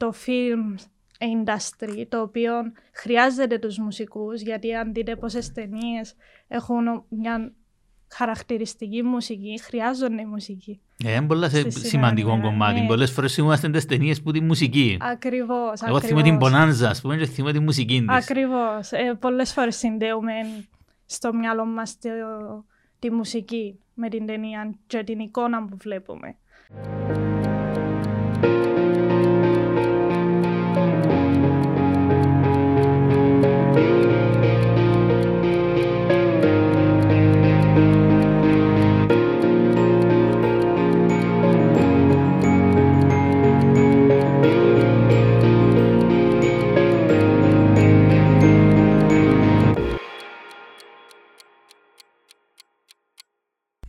το film industry, το οποίο χρειάζεται τους μουσικούς, γιατί αν δείτε πόσες ταινίες έχουν μια χαρακτηριστική μουσική, χρειάζονται μουσική. Ε, είναι πολύ σημαντικό κομμάτι. Ναι. Πολλές φορές θυμόμαστε τις ταινίες που τη μουσική. Ακριβώς. Εγώ θυμάμαι την Bonanza, ας πούμε, και θυμάμαι τη μουσική της. Ακριβώς. Ε, Πολλές φορές συνδέουμε στο μυαλό μας τη μουσική με την ταινία και την εικόνα που βλέπουμε.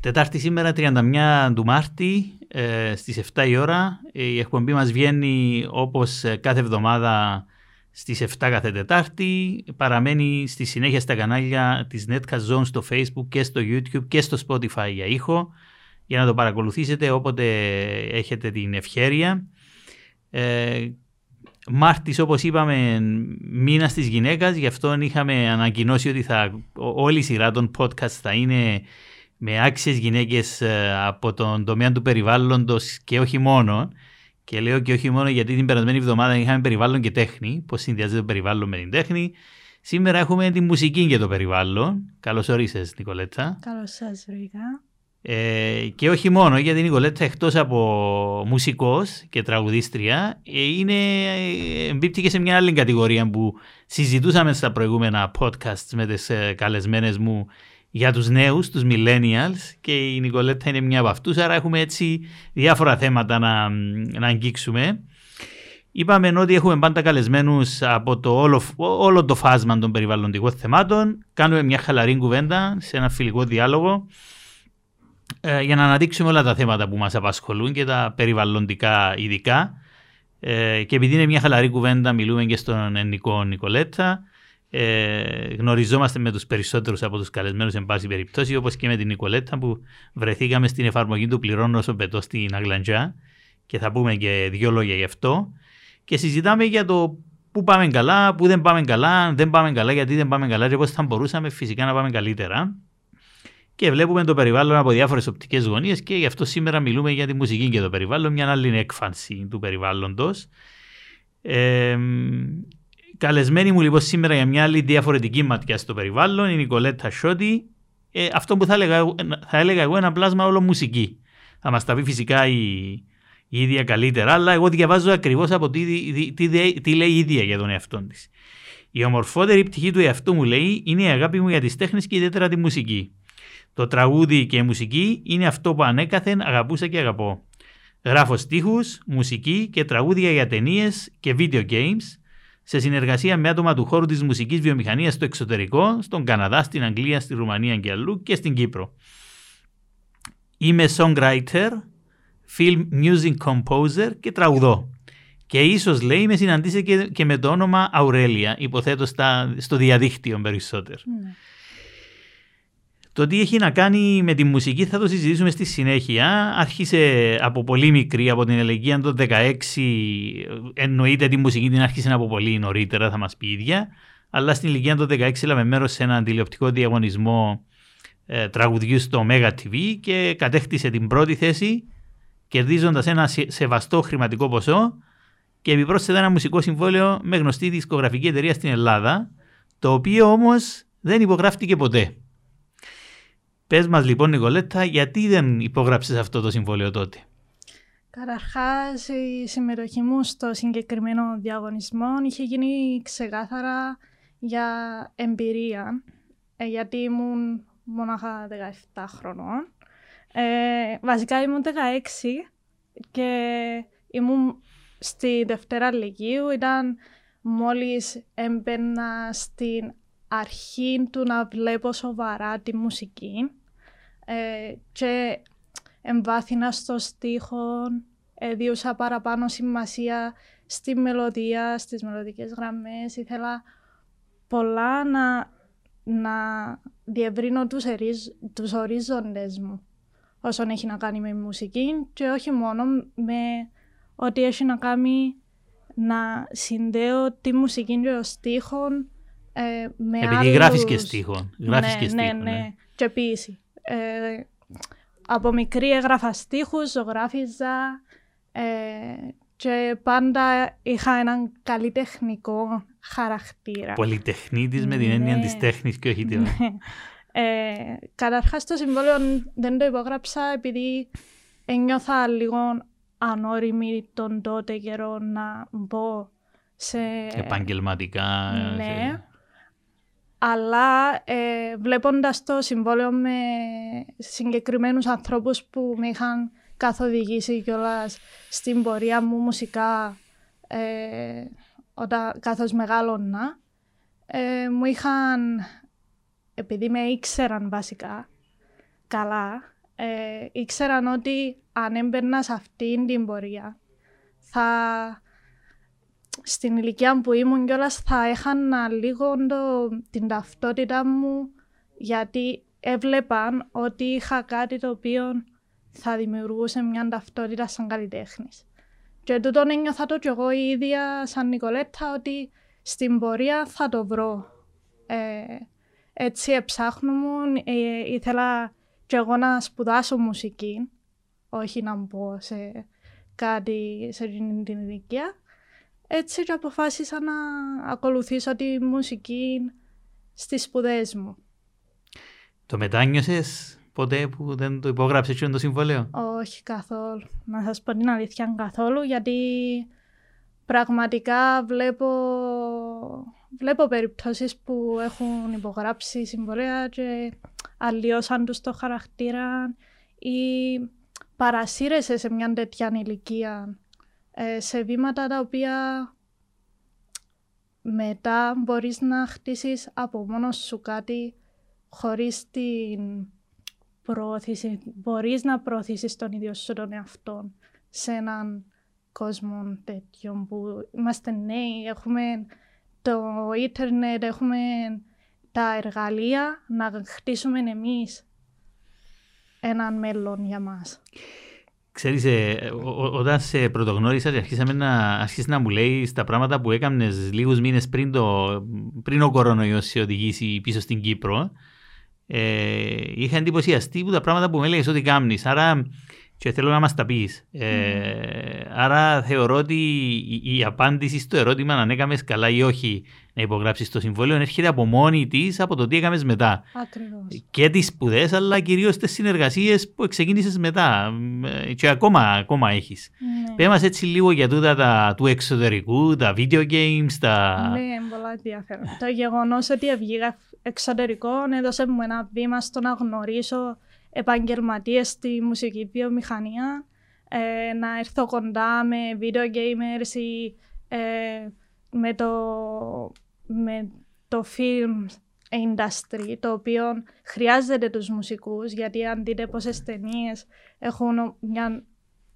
Τετάρτη σήμερα 31 του Μάρτη ε, στις 7 η ώρα. Η εκπομπή μας βγαίνει όπως ε, κάθε εβδομάδα στις 7 κάθε Τετάρτη. Παραμένει στη συνέχεια στα κανάλια της Netcast Zone στο Facebook και στο YouTube και στο Spotify για ήχο για να το παρακολουθήσετε όποτε έχετε την ευχέρεια. Ε, Μάρτης όπως είπαμε μήνα της γυναίκας γι' αυτό είχαμε ανακοινώσει ότι θα, όλη η σειρά των podcast θα είναι με άξιες γυναίκες ε, από τον τομέα του περιβάλλοντος και όχι μόνο. Και λέω και όχι μόνο γιατί την περασμένη εβδομάδα είχαμε περιβάλλον και τέχνη, πώς συνδυάζεται το περιβάλλον με την τέχνη. Σήμερα έχουμε τη μουσική και το περιβάλλον. Καλώς ορίσες Νικολέτσα. Καλώς σας βρήκα. Ε, και όχι μόνο γιατί η Νικολέτσα εκτός από μουσικός και τραγουδίστρια ε, είναι, ε, εμπίπτει και σε μια άλλη κατηγορία που συζητούσαμε στα προηγούμενα podcast με τις καλεσμένες μου για τους νέους, τους millennials και η Νικολέτα είναι μια από αυτούς, άρα έχουμε έτσι διάφορα θέματα να, να αγγίξουμε. Είπαμε ότι έχουμε πάντα καλεσμένους από το όλο, όλο το φάσμα των περιβαλλοντικών θεμάτων. Κάνουμε μια χαλαρή κουβέντα σε ένα φιλικό διάλογο ε, για να αναδείξουμε όλα τα θέματα που μας απασχολούν και τα περιβαλλοντικά ειδικά. Ε, και επειδή είναι μια χαλαρή κουβέντα, μιλούμε και στον Ενικό Νικολέτα. Ε, γνωριζόμαστε με τους περισσότερους από τους καλεσμένους εν πάση περιπτώσει όπως και με την Νικολέτα που βρεθήκαμε στην εφαρμογή του πληρώνω όσο πετώ στην Αγλαντζά. Και θα πούμε και δύο λόγια γι' αυτό. Και συζητάμε για το πού πάμε καλά, πού δεν πάμε καλά, δεν πάμε καλά, γιατί δεν πάμε καλά και πώς θα μπορούσαμε φυσικά να πάμε καλύτερα. Και βλέπουμε το περιβάλλον από διάφορες οπτικές γωνίες και γι' αυτό σήμερα μιλούμε για τη μουσική και το περιβάλλον, μια άλλη έκφανση του περιβάλλοντος. Ε, Καλεσμένη μου λοιπόν σήμερα για μια άλλη διαφορετική ματιά στο περιβάλλον η Νικολέτα Σότη. Ε, αυτό που θα έλεγα, θα έλεγα εγώ ένα πλάσμα όλο μουσική. Θα μας τα πει φυσικά η, η ίδια καλύτερα, αλλά εγώ διαβάζω ακριβώς από τι, τι, τι, τι, λέει η ίδια για τον εαυτό της. Η ομορφότερη πτυχή του εαυτού μου λέει είναι η αγάπη μου για τις τέχνες και ιδιαίτερα τη μουσική. Το τραγούδι και η μουσική είναι αυτό που ανέκαθεν αγαπούσα και αγαπώ. Γράφω στίχους, μουσική και τραγούδια για ταινίες και video games σε συνεργασία με άτομα του χώρου της μουσικής βιομηχανίας στο εξωτερικό, στον Καναδά, στην Αγγλία, στη Ρουμανία και αλλού και στην Κύπρο. Είμαι songwriter, film music composer και τραγουδό. Και ίσως λέει με συναντήσει και, με το όνομα Αουρέλια, υποθέτω στο διαδίκτυο περισσότερο. Ναι. Το τι έχει να κάνει με τη μουσική θα το συζητήσουμε στη συνέχεια. Άρχισε από πολύ μικρή, από την ηλικία των 16. Εννοείται τη μουσική την άρχισε από πολύ νωρίτερα, θα μας πει η ίδια. Αλλά στην ηλικία των 16 έλαβε μέρος σε έναν τηλεοπτικό διαγωνισμό ε, τραγουδιού στο Mega TV και κατέκτησε την πρώτη θέση, κερδίζοντας ένα σεβαστό χρηματικό ποσό και επιπρόσθετα ένα μουσικό συμβόλαιο με γνωστή δισκογραφική εταιρεία στην Ελλάδα, το οποίο όμως δεν υπογράφτηκε ποτέ. Πες μας λοιπόν Νικολέτα, γιατί δεν υπόγραψες αυτό το συμβόλαιο τότε; Καταρχάς η συμμετοχή μου στο συγκεκριμένο διαγωνισμό είχε γίνει ξεκάθαρα για εμπειρία, ε, γιατί ήμουν μόναχα 17 χρονών. Ε, βασικά ήμουν 16 και ήμουν στη Δευτέρα Λυκείου, ήταν μόλις έμπαινα στην αρχή του να βλέπω σοβαρά τη μουσική ε, και εμβάθυνα στο στίχο, έδιωσα παραπάνω σημασία στη μελωδία, στις μελωδικές γραμμές. Ήθελα πολλά να, να διευρύνω τους, ερίζ, τους ορίζοντες μου όσον έχει να κάνει με μουσική και όχι μόνο με ό,τι έχει να κάνει να συνδέω τη μουσική και το στίχο ε, με Επειδή άλλους... γράφεις και στίχο. Γράφεις ναι, και στίχο, ναι, ναι. ναι. Και ποίηση. Ε, από μικρή έγραφα στίχους, ζωγράφιζα ε, και πάντα είχα έναν καλλιτεχνικό χαρακτήρα. Πολυτεχνίτης με την έννοια Ναι. της τέχνης και όχι την... Ναι. Ε, καταρχάς το συμβόλαιο δεν το υπόγραψα επειδή ένιωθα λίγο ανώριμη τον τότε καιρό να μπω σε... επαγγελματικά. Ναι. σε- Αλλά ε, βλέποντας το συμβόλαιο με συγκεκριμένους ανθρώπους που με είχαν καθοδηγήσει κιόλας στην πορεία μου μουσικά ε, όταν, καθώς μεγάλωνα, ε, μου είχαν, επειδή με ήξεραν βασικά καλά, ε, ήξεραν ότι αν έμπαιρνα σε αυτήν την πορεία θα στην ηλικία που ήμουν κιόλας θα έχανα λίγο το, την ταυτότητα μου γιατί έβλεπαν ότι είχα κάτι το οποίο θα δημιουργούσε μια ταυτότητα σαν καλλιτέχνης. Και τούτον ένιωθα το κι εγώ η ίδια σαν Νικολέτα ότι στην πορεία θα το βρω. Ε, έτσι εψάχνουμε, ε, ήθελα κι εγώ να σπουδάσω μουσική, όχι να μπω σε κάτι σε εκείνη την ηλικία. Έτσι και αποφάσισα να ακολουθήσω τη μουσική στις σπουδές μου. Το μετάνιωσες ποτέ που δεν το υπόγραψες και το συμβόλαιο; Όχι καθόλου. Να σας πω την αλήθεια καθόλου γιατί πραγματικά βλέπω, βλέπω περιπτώσεις που έχουν υπογράψει συμβολέα και αλλοιώσαν τους το χαρακτήρα ή παρασύρεσαι σε μια τέτοια ηλικία ε, σε βήματα τα οποία μετά μπορείς να χτίσεις από μόνος σου κάτι χωρίς την προώθηση. Μπορείς να προωθήσεις τον ίδιο σου τον εαυτό σε έναν κόσμο τέτοιο που είμαστε νέοι, έχουμε το ίντερνετ, έχουμε τα εργαλεία να χτίσουμε εμείς έναν μέλλον για μας. Ξέρεις, ε, ο- ο- όταν σε πρωτογνώρισα και αρχίσαμε να, αρχίσεις να μου λέει τα πράγματα που έκαμνες λίγους μήνες πριν, το, πριν ο κορονοϊός σε οδηγήσει πίσω στην Κύπρο, ε, είχα εντυπωσιαστεί που τα πράγματα που με έλεγες ότι κάμνεις. Άρα, και θέλω να μας τα πεις. Ε, Άρα θεωρώ ότι η, η απάντηση στο ερώτημα αν έκαμες καλά ή όχι να υπογράψεις το συμβόλαιο έρχεται από μόνη της από το τι έκαμες μετά Ακριβώς. και τις σπουδές, αλλά κυρίως τις συνεργασίες που ξεκίνησες μετά ε, και ακόμα, ακόμα έχεις. Ναι. Πες μας έτσι λίγο για τούτα τα, του εξωτερικού, τα video games, τα... Ναι, είναι πολλά ενδιαφέρον. το γεγονός ότι βγήκα εξωτερικό έδωσε μου ένα βήμα στο να γνωρίσω επαγγελματίες στη μουσική βιομηχανία, ε, να έρθω κοντά με video gamers ή ε, με, το, με το film industry, το οποίο χρειάζεται τους μουσικούς, γιατί αν δείτε πόσες ταινίες έχουν μια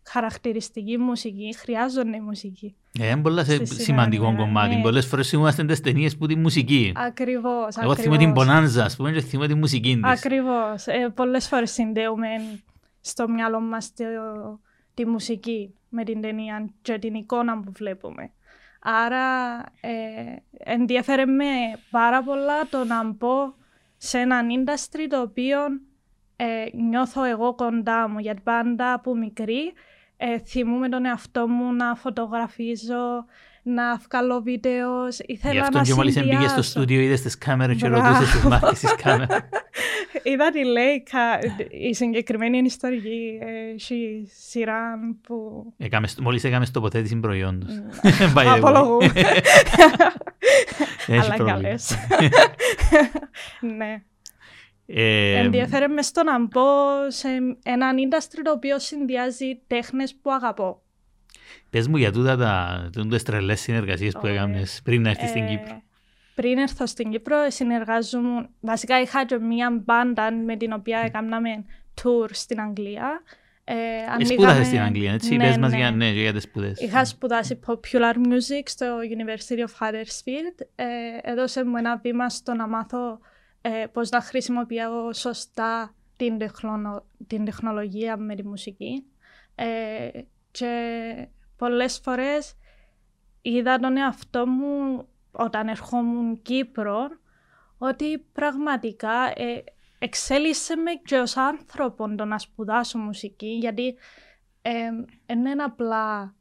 χαρακτηριστική μουσική, χρειάζονται μουσική. Ε, είναι πολλά σε- Στη σημαντικό σημερινή, κομμάτι. ναι. Πολλές φορές θυμούμαστε τις ταινίες που τη μουσική. Ακριβώς, Εγώ θυμούμαι την Bonanza, ας πούμε, και θυμούμαι τη μουσική της. Ακριβώς. Ε, πολλές φορές συνδέουμε στο μυαλό μας το- τη μουσική με την ταινία και την εικόνα που βλέπουμε. Άρα ε, ενδιαφέρε με πάρα πολλά το να μπω σε έναν industry το οποίο ε, νιώθω εγώ κοντά μου. Γιατί πάντα από μικρή ε, θυμούμαι τον εαυτό μου να φωτογραφίζω, να βγάλω βίντεος. Ήθελα Γι' αυτό να και μόλις μπήκε στο συνδυάσω. στούντιο είδες τις κάμερες και Μπράβο. ρωτούσες τις μάρκες της κάμερας. Είδα τη Λέικα, η συγκεκριμένη είναι ιστορική ε, έχει σειρά που... Έκαμες- Μόλις έκαμες τοποθέτηση προϊόντος. By the way. Απολογού. Έχει Αλλά πρόβλημα. καλές. ναι. Ε, Ενδιαφέρε μες στο να μπω σε έναν industry το οποίο συνδυάζει τέχνες που αγαπώ. Πες μου για τούτα τα τούτες τρελές συνεργασίες που Ωραία. έκαμες πριν να έρθεις στην Ε, Κύπρο. Πριν έρθω στην Κύπρο, συνεργάζομαι. Βασικά, είχα και μία μπάντα με την οποία έκαναμε tour στην Αγγλία. Ε, Σπούδασες ανοίγαμε- στην Αγγλία, έτσι. Ναι, Πες μας ναι. για, ναι, για τις σπουδές. Είχα σπουδάσει popular music στο University of Huddersfield. Ε, έδωσε μου ένα βήμα στο να μάθω ε, πώς να χρησιμοποιώ σωστά την, τεχνο- την τεχνολογία με τη μουσική. Ε, και πολλές φορές είδα τον εαυτό μου όταν ερχόμουν Κύπρο ότι πραγματικά ε, εξέλισε με και ως άνθρωπο το να σπουδάσω μουσική γιατί ε, είναι απλά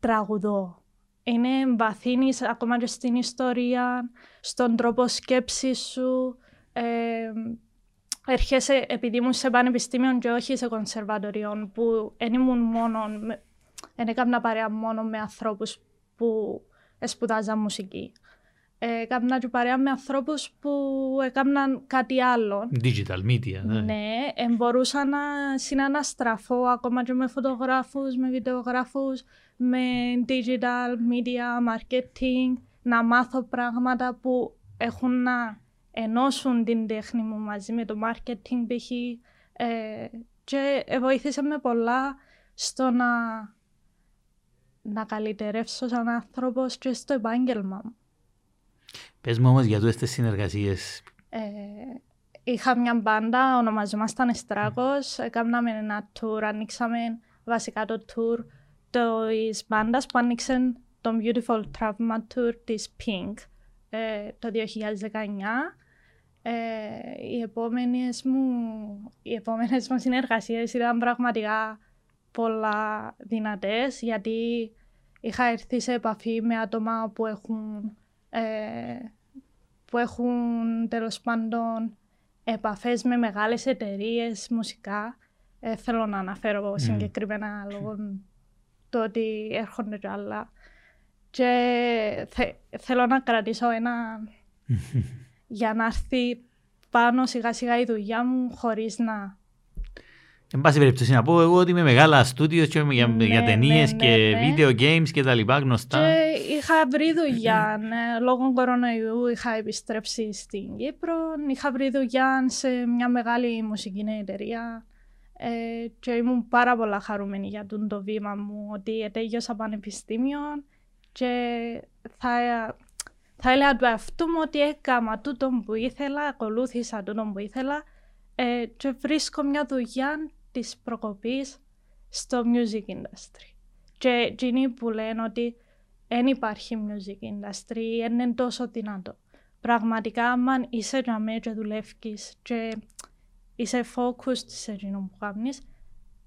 τραγουδό. Είναι βαθύνεις ακόμα και στην ιστορία, στον τρόπο σκέψης σου. Ε, έρχεσαι, επειδή ήμουν σε πανεπιστήμιο και όχι σε κονσερβατοριών, που δεν ήμουν μόνο, δεν έκανα παρέα μόνο με ανθρώπους που σπουδάζαν μουσική. Έκανα και παρέα με ανθρώπους που έκαναν κάτι άλλο. Digital media, ναι. Ναι, ε, μπορούσα να συναναστραφώ ακόμα και με φωτογράφους, με βιντεογράφους, με digital media marketing, να μάθω πράγματα που έχουν να ενώσουν την τέχνη μου μαζί με το marketing π.χ. Ε, και βοήθησε με πολλά στο να, να καλυτερεύσω σαν άνθρωπος και στο επάγγελμα μου. Πες μου όμως για τούτες τις συνεργασίες. Ε, είχα μια μπάντα, ονομαζόμασταν Εστράκος, έκαναμε ένα tour, ανοίξαμε βασικά το tour της μπάντας που άνοιξε το Beautiful Trauma Tour της Pink ε, το 2019. Ε, οι επόμενες μου, οι επόμενες μου συνεργασίες ήταν πραγματικά πολλά δυνατές γιατί είχα έρθει σε επαφή με άτομα που έχουν ε, που έχουν τέλος πάντων επαφές με μεγάλες εταιρείες μουσικά. Ε, θέλω να αναφέρω mm. συγκεκριμένα λόγω το ότι έρχονται κι άλλα. Και θέλω να κρατήσω ένα για να έρθει πάνω σιγά σιγά η δουλειά μου χωρίς να Εν πάση περιπτώσει να πω εγώ ότι είμαι μεγάλα στούντιο και για, ναι, για ταινίες ναι, και ναι. video games και τα λοιπά γνωστά. Και είχα βρει δουλειά. ναι. Λόγω κορονοϊού είχα επιστρέψει στην Κύπρο. Είχα βρει δουλειά σε μια μεγάλη μουσική εταιρεία. Ε, και ήμουν πάρα πολλά χαρούμενη για τον το βήμα μου ότι τέλειωσα πανεπιστήμιο και θα, θα έλεγα του εαυτού μου ότι έκανα τούτο που ήθελα, ακολούθησα τούτο που ήθελα ε, και βρίσκω μια δουλειά της προκοπής στο music industry. Και εκείνοι που λένε ότι δεν υπάρχει music industry, δεν είναι τόσο δυνατό. Πραγματικά, αν είσαι για μένα και δουλεύεις και είσαι focused σε εκείνο που κάνεις,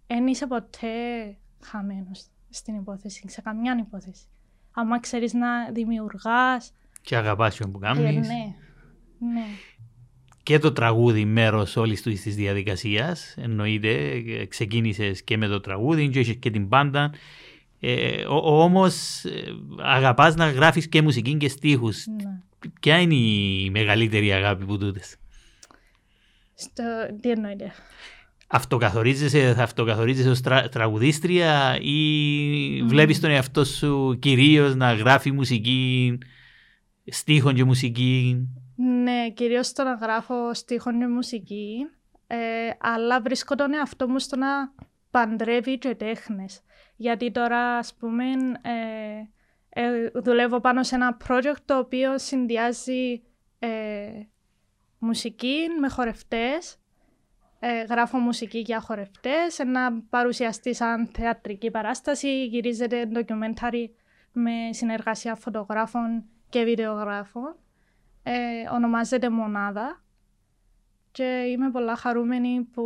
δεν είσαι ποτέ χαμένος στην υπόθεση, σε καμιά υπόθεση. Αν ξέρεις να δημιουργάς... Και αγαπάς που κάνεις. Ε, ναι, ναι και το τραγούδι μέρος όλης της διαδικασίας. Εννοείται, ξεκίνησες και με το τραγούδι, και και την πάντα. Ε, Όμως ε, αγαπάς να γράφεις και μουσική και στίχους. Ναι. Ποια είναι η μεγαλύτερη αγάπη που τούτες; Στο... Τι εννοείται; Αυτοκαθορίζεσαι, θα αυτοκαθορίζεσαι ως τρα, τραγουδίστρια ή mm. βλέπεις τον εαυτό σου κυρίως να γράφει μουσική, στίχων και μουσική; Ναι, κυρίως στο να γράφω στίχων και μουσική, ε, αλλά βρίσκω τον εαυτό μου στο να παντρεύει και τέχνες. Γιατί τώρα, ας πούμε, ε, ε, δουλεύω πάνω σε ένα project το οποίο συνδυάζει μουσική με χορευτές. γράφω μουσική για χορευτές, ένα παρουσιαστή σαν θεατρική παράσταση, γυρίζεται ντοκιμένταρι με συνεργασία φωτογράφων και βιντεογράφων ε, ονομάζεται Μονάδα και είμαι πολλά χαρούμενη που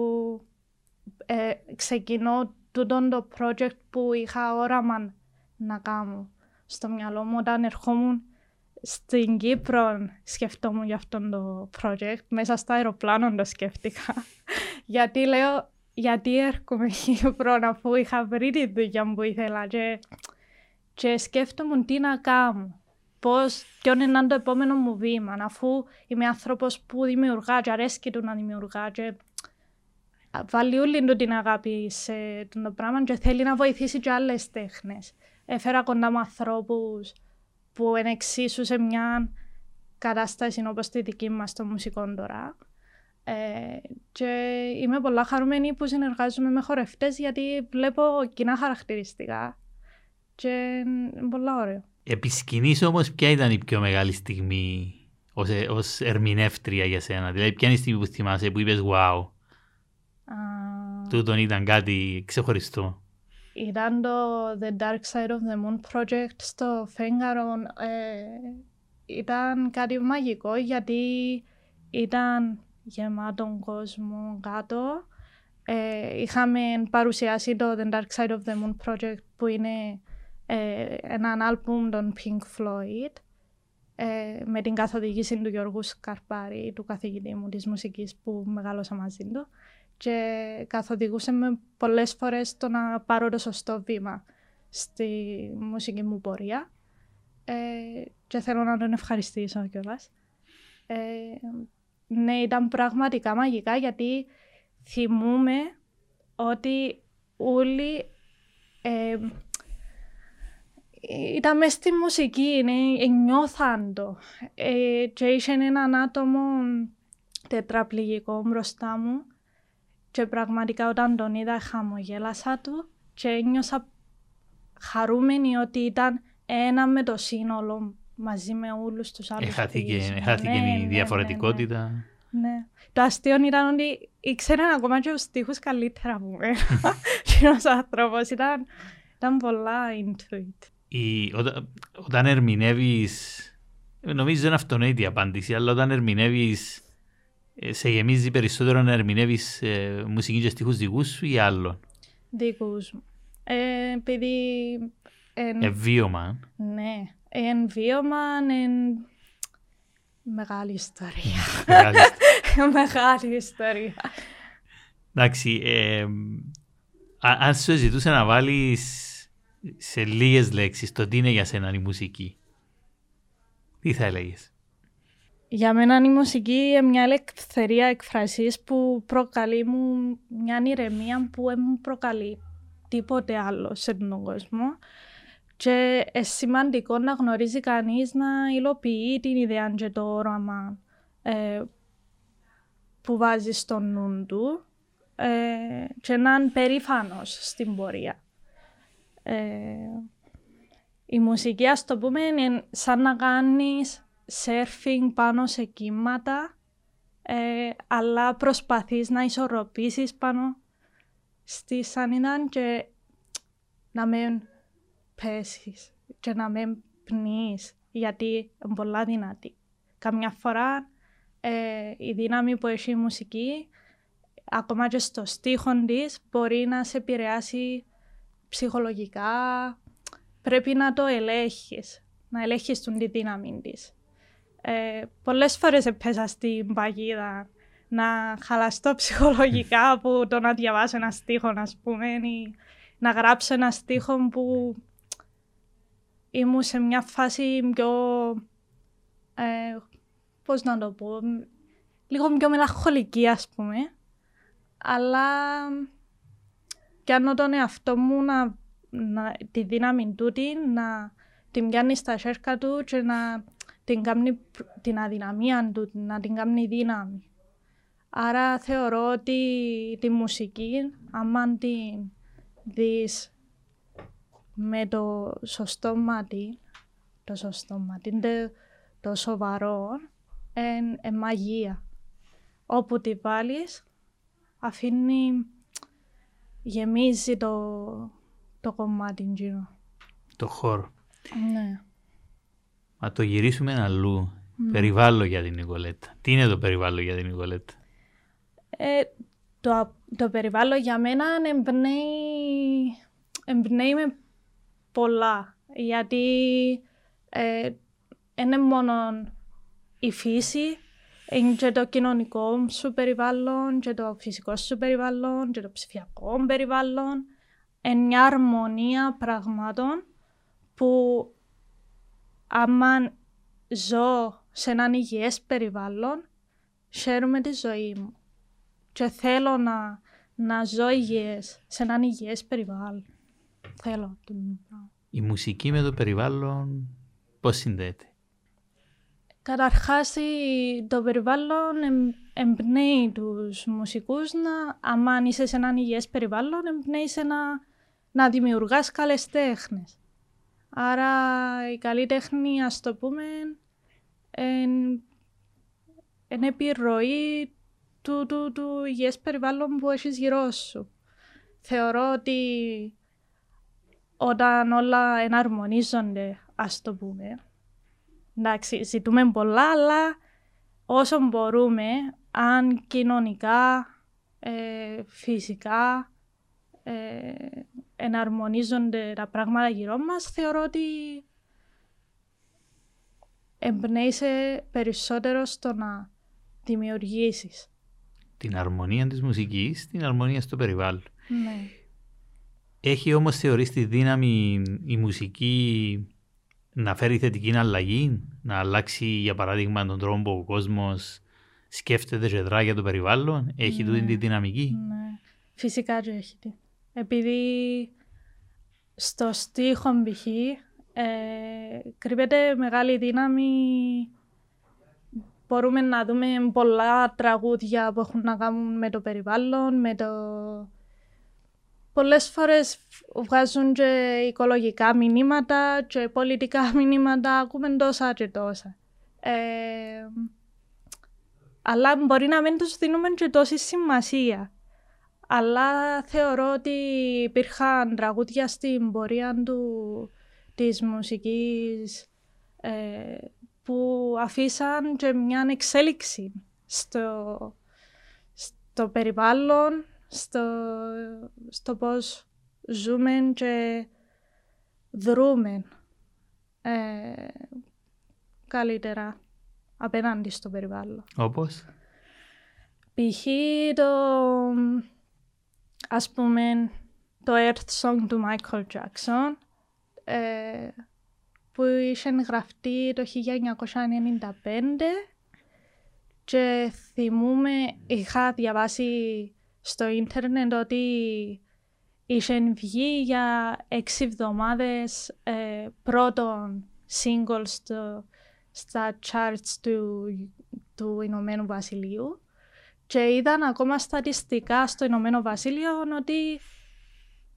ε, ξεκινώ τούτο το project που είχα όραμα να κάνω στο μυαλό μου όταν ερχόμουν στην Κύπρο σκεφτόμουν για αυτό το project. Μέσα στο αεροπλάνο το σκέφτηκα. γιατί λέω, γιατί έρχομαι Κύπρο αφού είχα βρει τη δουλειά που ήθελα και, και σκέφτομαι τι να κάνω πώς, ποιο είναι το επόμενο μου βήμα, αφού είμαι άνθρωπος που δημιουργά και αρέσκει του να δημιουργά και βάλει όλη του την αγάπη σε το πράγμα και θέλει να βοηθήσει και άλλες τέχνες. Έφερα κοντά με ανθρώπους που είναι εξίσου σε μια κατάσταση όπως τη δική μας στο μουσικό τώρα. Ε, και είμαι πολλά χαρούμενη που συνεργάζομαι με χορευτές γιατί βλέπω κοινά χαρακτηριστικά και είναι πολύ ωραίο. Επί σκηνής όμως ποια ήταν η πιο μεγάλη στιγμή ως, ε, ως ερμηνεύτρια για σένα. Δηλαδή ποια είναι η στιγμή που θυμάσαι που είπες wow. Uh... Τούτον ήταν κάτι ξεχωριστό. ήταν το The Dark Side of the Moon Project στο Φέγγαρο. Ε, ήταν κάτι μαγικό γιατί ήταν γεμάτο κόσμο κάτω. Ε, είχαμε παρουσιάσει το The Dark Side of the Moon Project που είναι ε, έναν άλμπουμ των Pink Floyd ε, με την καθοδήγηση του Γιώργου Σκαρπάρη, του καθηγητή μου της μουσικής που μεγαλώσα μαζί του και καθοδηγούσε με πολλές φορές το να πάρω το σωστό βήμα στη μουσική μου πορεία ε, και θέλω να τον ευχαριστήσω κιόλας. Ε, ναι, ήταν πραγματικά μαγικά γιατί θυμούμε ότι όλοι ε, ήταν μες στη μουσική, ναι, νιώθαν το. Ε, και είχε έναν άτομο τετραπληγικό μπροστά μου και πραγματικά όταν τον είδα χαμογέλασα του και ένιωσα χαρούμενη ότι ήταν ένα με το σύνολο μαζί με όλους τους άλλους. Έχαθηκε, έχαθηκε ναι, η ναι, διαφορετικότητα. Ναι, ναι. Το αστείο ήταν ότι ήξεραν ακόμα και τους τείχου καλύτερα από μένα. Και ο άνθρωπος ήταν, ήταν πολλά into it. Η, όταν, όταν ερμηνεύεις. Νομίζω είναι αυτονόητη η απάντηση, αλλά όταν ερμηνεύεις ε, σε γεμίζει περισσότερο να ερμηνεύεις ε, μουσική και στίχους δικούς σου ή άλλων. Δικούς μου. Ε, επειδή... Εν... Ευβίωμα. Ναι. Εν βίωμα, εν... Μεγάλη ιστορία. Μεγάλη ιστορία. Εντάξει, ε, αν σου ζητούσε να βάλεις σε λίγες λέξεις το τι είναι για σένα η μουσική, τι θα έλεγες; Για μένα η μουσική είναι μια ελευθερία εκφρασής που προκαλεί μου μια ηρεμία που δεν μου προκαλεί τίποτε άλλο σε τον κόσμο. Και είναι σημαντικό να γνωρίζει κανείς να υλοποιεί την ιδέα και το όραμα ε, που βάζει στο νου του ε, και να είναι περήφανος στην πορεία. Ε, η μουσική, ας το πούμε, είναι σαν να κάνεις σέρφινγκ πάνω σε κύματα, ε, αλλά προσπαθείς να ισορροπήσεις πάνω στη σανίδα και να μην πέσεις και να μην πνείς, γιατί είναι πολλά δυνατή. Καμιά φορά ε, η δύναμη που έχει η μουσική, ακόμα και στο στίχο της, μπορεί να σε επηρεάσει ψυχολογικά. Πρέπει να το ελέγχεις, να ελέγχεις τη δύναμη της. Ε, πολλές φορές έπαιζα στην παγίδα να χαλαστώ ψυχολογικά από το να διαβάσω ένα στίχο, α πούμε, ή να γράψω ένα στίχο που ήμουν σε μια φάση πιο, ε, πώς να το πω, λίγο πιο μελαγχολική, ας πούμε. Αλλά κάνω τον εαυτό μου να, να, τη δύναμη τούτη, να την πιάνει στα σέρκα του και να την, κάνει, την αδυναμία του, να την κάνει δύναμη. Άρα θεωρώ ότι τη μουσική, άμα την δεις με το σωστό μάτι, το σωστό μάτι, το, το σοβαρό, είναι μαγεία. Όπου τη βάλεις, αφήνει, γεμίζει το, το κομμάτι γύρω. Το χώρο. Ναι. Μα το γυρίσουμε αλλού. Mm. Περιβάλλον για την Νικολέτα. Τι είναι το περιβάλλον για την Νικολέτα; Ε, το, το περιβάλλον για μένα εμπνέει, εμπνέει με πολλά. Γιατί ε, είναι μόνο η φύση, είναι και το κοινωνικό σου περιβάλλον, και το φυσικό σου περιβάλλον, και το ψηφιακό περιβάλλον. Είναι μια αρμονία πραγμάτων που άμα ζω σε έναν υγιές περιβάλλον, χαίρομαι τη ζωή μου. Και θέλω να, να ζω υγιές, σε έναν υγιές περιβάλλον. Θέλω. Η μουσική με το περιβάλλον πώς συνδέεται; Καταρχάς το περιβάλλον εμπνέει τους μουσικούς να, άμα είσαι σε έναν υγιές περιβάλλον, εμπνέει σε να, να δημιουργάς καλές τέχνες. Άρα η καλή τέχνη, ας το πούμε, είναι επιρροή του, του, του υγιές περιβάλλον που έχεις γύρω σου. Θεωρώ ότι όταν όλα εναρμονίζονται, ας το πούμε. Εντάξει, ζητούμε πολλά, αλλά όσο μπορούμε, αν κοινωνικά, ε, φυσικά, ε, εναρμονίζονται τα πράγματα γύρω μας, θεωρώ ότι εμπνέεσαι περισσότερο στο να δημιουργήσεις. Την αρμονία της μουσικής, την αρμονία στο περιβάλλον. Ναι. Έχει όμως θεωρήσει τη δύναμη η μουσική να φέρει θετική αλλαγή, να αλλάξει για παράδειγμα τον τρόπο που ο κόσμος σκέφτεται και δρά για το περιβάλλον. Έχει ναι. τούτη τη δυναμική. Ναι. Φυσικά και έχει. Επειδή στο στίχο π.χ. Ε, κρύβεται μεγάλη δύναμη. Μπορούμε να δούμε πολλά τραγούδια που έχουν να κάνουν με το περιβάλλον, με το... Πολλές φορές βγάζουν και οικολογικά μηνύματα και πολιτικά μηνύματα, ακούμε τόσα και τόσα. Ε, αλλά μπορεί να μην τους δίνουμε και τόση σημασία. Αλλά θεωρώ ότι υπήρχαν τραγούδια στην πορεία του της μουσικής ε, που αφήσαν και μια εξέλιξη στο, στο περιβάλλον, στο, στο πώς ζούμε και δρούμε ε, καλύτερα απέναντι στο περιβάλλον. Όπως; Π.χ. το, ας πούμε, το Earth Song του Michael Jackson ε, που είχε γραφτεί το 1995 και θυμούμαι, είχα διαβάσει στο ίντερνετ ότι είχε βγει για έξι εβδομάδες ε, πρώτον single στα charts του, του Ηνωμένου Βασιλείου και είδαν ακόμα στατιστικά στο Ηνωμένο Βασίλειο ότι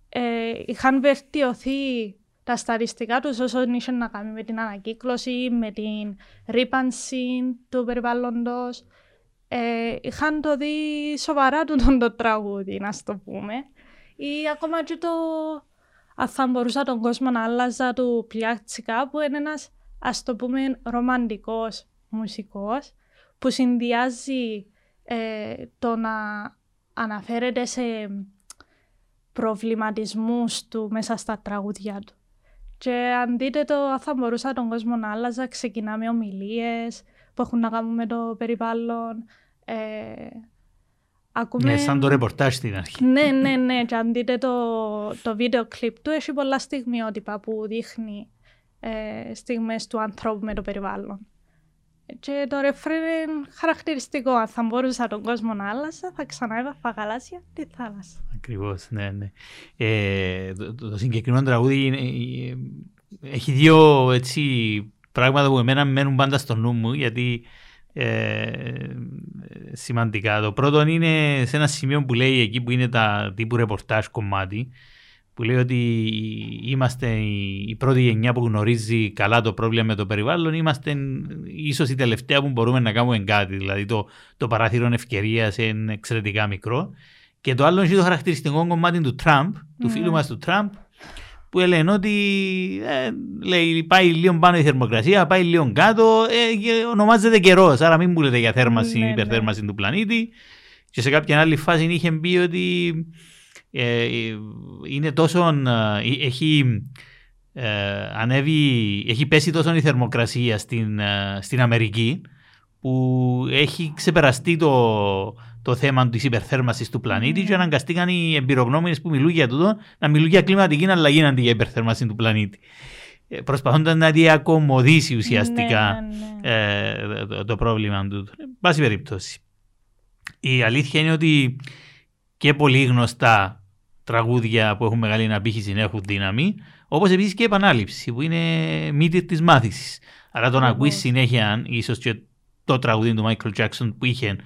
ε, είχαν βελτιωθεί τα σταριστικά τους όσο είχε να κάνει με την ανακύκλωση, με την ρήπανση του περιβάλλοντος. Ε, είχαν το δει σοβαρά του τον το τραγούδι, να το πούμε. Ή ακόμα και το αν θα μπορούσα τον κόσμο να άλλαζα του πλιάτσικα που είναι ένας ας το πούμε ρομαντικός μουσικός που συνδυάζει ε, το να αναφέρεται σε προβληματισμούς του μέσα στα τραγούδια του. Και αν δείτε το, θα μπορούσα τον κόσμο να άλλαζα, ξεκινά με ομιλίες που έχουν να κάνουν με το περιβάλλον. Ε, ακούμε... Ναι, σαν το ρεπορτάζ στην αρχή. Ναι, ναι, ναι. Και αν δείτε το, το βίντεο κλιπ του, έχει πολλά στιγμιότυπα που δείχνει ε, στιγμές του ανθρώπου με το περιβάλλον. Και το ρεφρέν είναι χαρακτηριστικό. Αν θα μπορούσα τον κόσμο να άλλαζα, θα ξανά έβαφα γαλάζια τη θάλασσα. Ακριβώς, ναι, ναι. Ε, το, το, συγκεκριμένο τραγούδι είναι, ε, έχει δύο έτσι, πράγματα που εμένα μένουν πάντα στο νου μου, γιατί ε, σημαντικά. Το πρώτο είναι σε ένα σημείο που λέει εκεί που είναι τα τύπου ρεπορτάζ κομμάτι, που λέει ότι είμαστε η πρώτη γενιά που γνωρίζει καλά το πρόβλημα με το περιβάλλον, είμαστε ίσως η τελευταία που μπορούμε να κάνουμε κάτι. Δηλαδή το, το παράθυρο ευκαιρίας είναι εξαιρετικά μικρό. Και το άλλο είναι το χαρακτηριστικό κομμάτι του Τραμπ, του φίλου μας του Τραμπ, που λένε ότι ε, λέει, πάει λίγο πάνω η θερμοκρασία, πάει λίγο κάτω, ε, ονομάζεται καιρός. Άρα μην μου λέτε για θέρμανση, ναι, υπερθέρμανση ναι. του πλανήτη. Και σε κάποια άλλη φάση είχε πει ότι ε, είναι τόσο. Ε, έχει, ε, ανέβει, έχει πέσει τόσο η θερμοκρασία στην, ε, στην Αμερική που έχει ξεπεραστεί το, το θέμα της υπερθέρμανσης του πλανήτη mm. και αναγκαστήκαν οι εμπειρογνώμονες που μιλούν για τούτο να μιλούν για κλιματική αλλαγή αντί για υπερθέρμανση του πλανήτη. Προσπαθώντας να διακομωδήσει ουσιαστικά ναι, ναι, ναι. Ε, το, το, πρόβλημα του. Πάση περιπτώσει. Η αλήθεια είναι ότι και πολύ γνωστά τραγούδια που έχουν μεγάλη αναπήχηση έχουν δύναμη, όπως επίσης και επανάληψη που είναι μύτη της μάθησης. Άρα το να ακούει συνέχεια, ίσως και το τραγούδι του Michael Jackson που είχε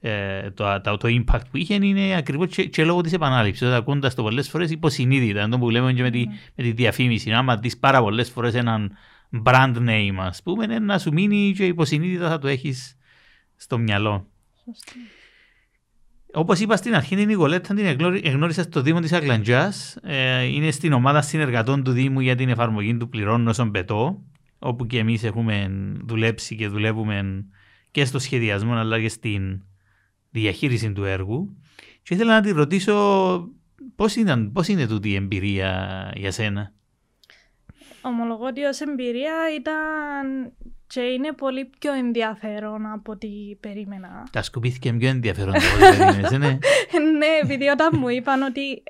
ε, το, το, το, impact που είχε είναι ακριβώς και, και, λόγω της επανάληψης. Όταν ακούντα το πολλές φορές υποσυνείδητα, είναι το που λέμε και με τη, mm. με τη διαφήμιση. Άμα δεις πάρα πολλές φορές έναν brand name, ας πούμε, να σου μείνει και υποσυνείδητα θα το έχεις στο μυαλό. Όπως είπα στην αρχή, την Νικολέτα την εγνώρισα στο Δήμο της Αγλαντζά. Ε, είναι στην ομάδα συνεργατών του Δήμου για την εφαρμογή του πληρώνω όσον πετώ, όπου και εμείς έχουμε δουλέψει και δουλεύουμε και στο σχεδιασμό αλλά και στην διαχείριση του έργου. Και ήθελα να τη ρωτήσω πώς, ήταν, πώς είναι τούτη η εμπειρία για σένα; Ομολογώ ότι ως εμπειρία ήταν και είναι πολύ πιο ενδιαφέρον από ό,τι περίμενα. Τα σκουπίθηκε πιο ενδιαφέρον από ό,τι περίμενες, ναι. ναι, επειδή όταν μου είπαν ότι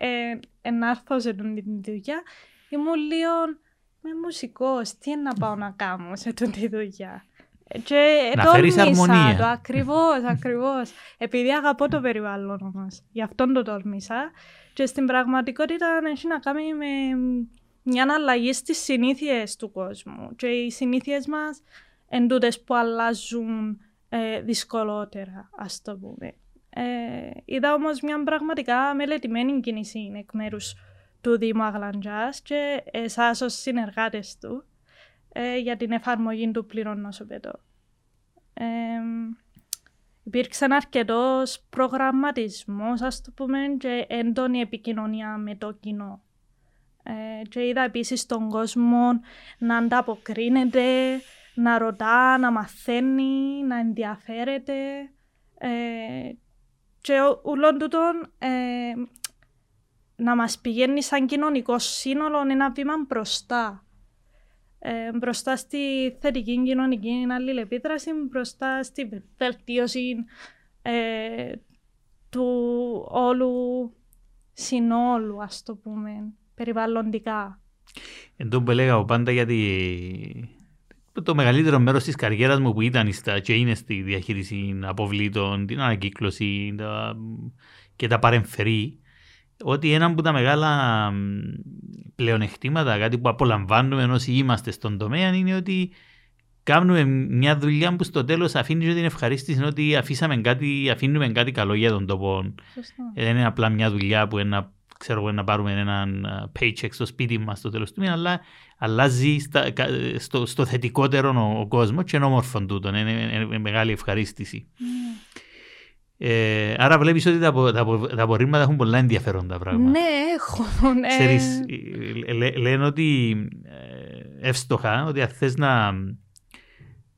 ε, να έρθω σε την δουλειά, ήμουν λίγο με μουσικός, τι είναι να πάω να κάνω σε τη δουλειά; Και να φέρεις αρμονία. Το ακριβώς, ακριβώς. Επειδή αγαπώ το περιβάλλον όμως. Γι' αυτόν το τόλμησα. Και στην πραγματικότητα έχει να κάνει με μια αλλαγή στις συνήθειες του κόσμου. Και οι συνήθειες μας εν που αλλάζουν ε, δυσκολότερα, ας το πούμε. Ε, είδα όμως μια πραγματικά μελετημένη κίνηση εκ μέρους του Δήμου Αγλαντζάς και εσάς ως συνεργάτες του ε, για την εφαρμογή του πλήρων νοσοπαίδου. Ε, υπήρξε αρκετός προγραμματισμός, ας το πούμε, και έντονη επικοινωνία με το κοινό. Ε, και είδα επίσης τον κόσμο να ανταποκρίνεται, να ρωτά, να μαθαίνει, να ενδιαφέρεται. Ε, και ούλον τούτον ε, να μας πηγαίνει σαν κοινωνικό σύνολο ένα βήμα μπροστά. Ε, μπροστά στη θετική κοινωνική αλληλεπίδραση, μπροστά στη βελτίωση ε, του όλου συνόλου, ας το πούμε περιβαλλοντικά. Εν τω που έλεγα πάντα γιατί το μεγαλύτερο μέρος της καριέρας μου που ήταν στα, και είναι στη διαχείριση αποβλήτων, την ανακύκλωση τα, και τα παρεμφερή, ότι ένα από τα μεγάλα πλεονεκτήματα, κάτι που απολαμβάνουμε ενώ είμαστε στον τομέα, είναι ότι κάνουμε μια δουλειά που στο τέλος αφήνει την ευχαρίστηση ότι αφήσαμε κάτι, αφήνουμε κάτι καλό για τον τόπο. Δεν είναι απλά μια δουλειά που ένα ξέρω να πάρουμε έναν paycheck στο σπίτι μας στο τέλος του μήνα, αλλά αλλάζει στα, στο, στο θετικότερο ο, ο κόσμος και είναι όμορφο τούτο. Είναι, είναι, είναι, μεγάλη ευχαρίστηση. Mm. Ε, άρα βλέπεις ότι τα, τα, τα απορρίμματα έχουν πολλά ενδιαφέροντα πράγματα. Ναι, έχουν. Ναι. Ξέρεις, λέ, λένε ότι ε, εύστοχα ότι αν θες να,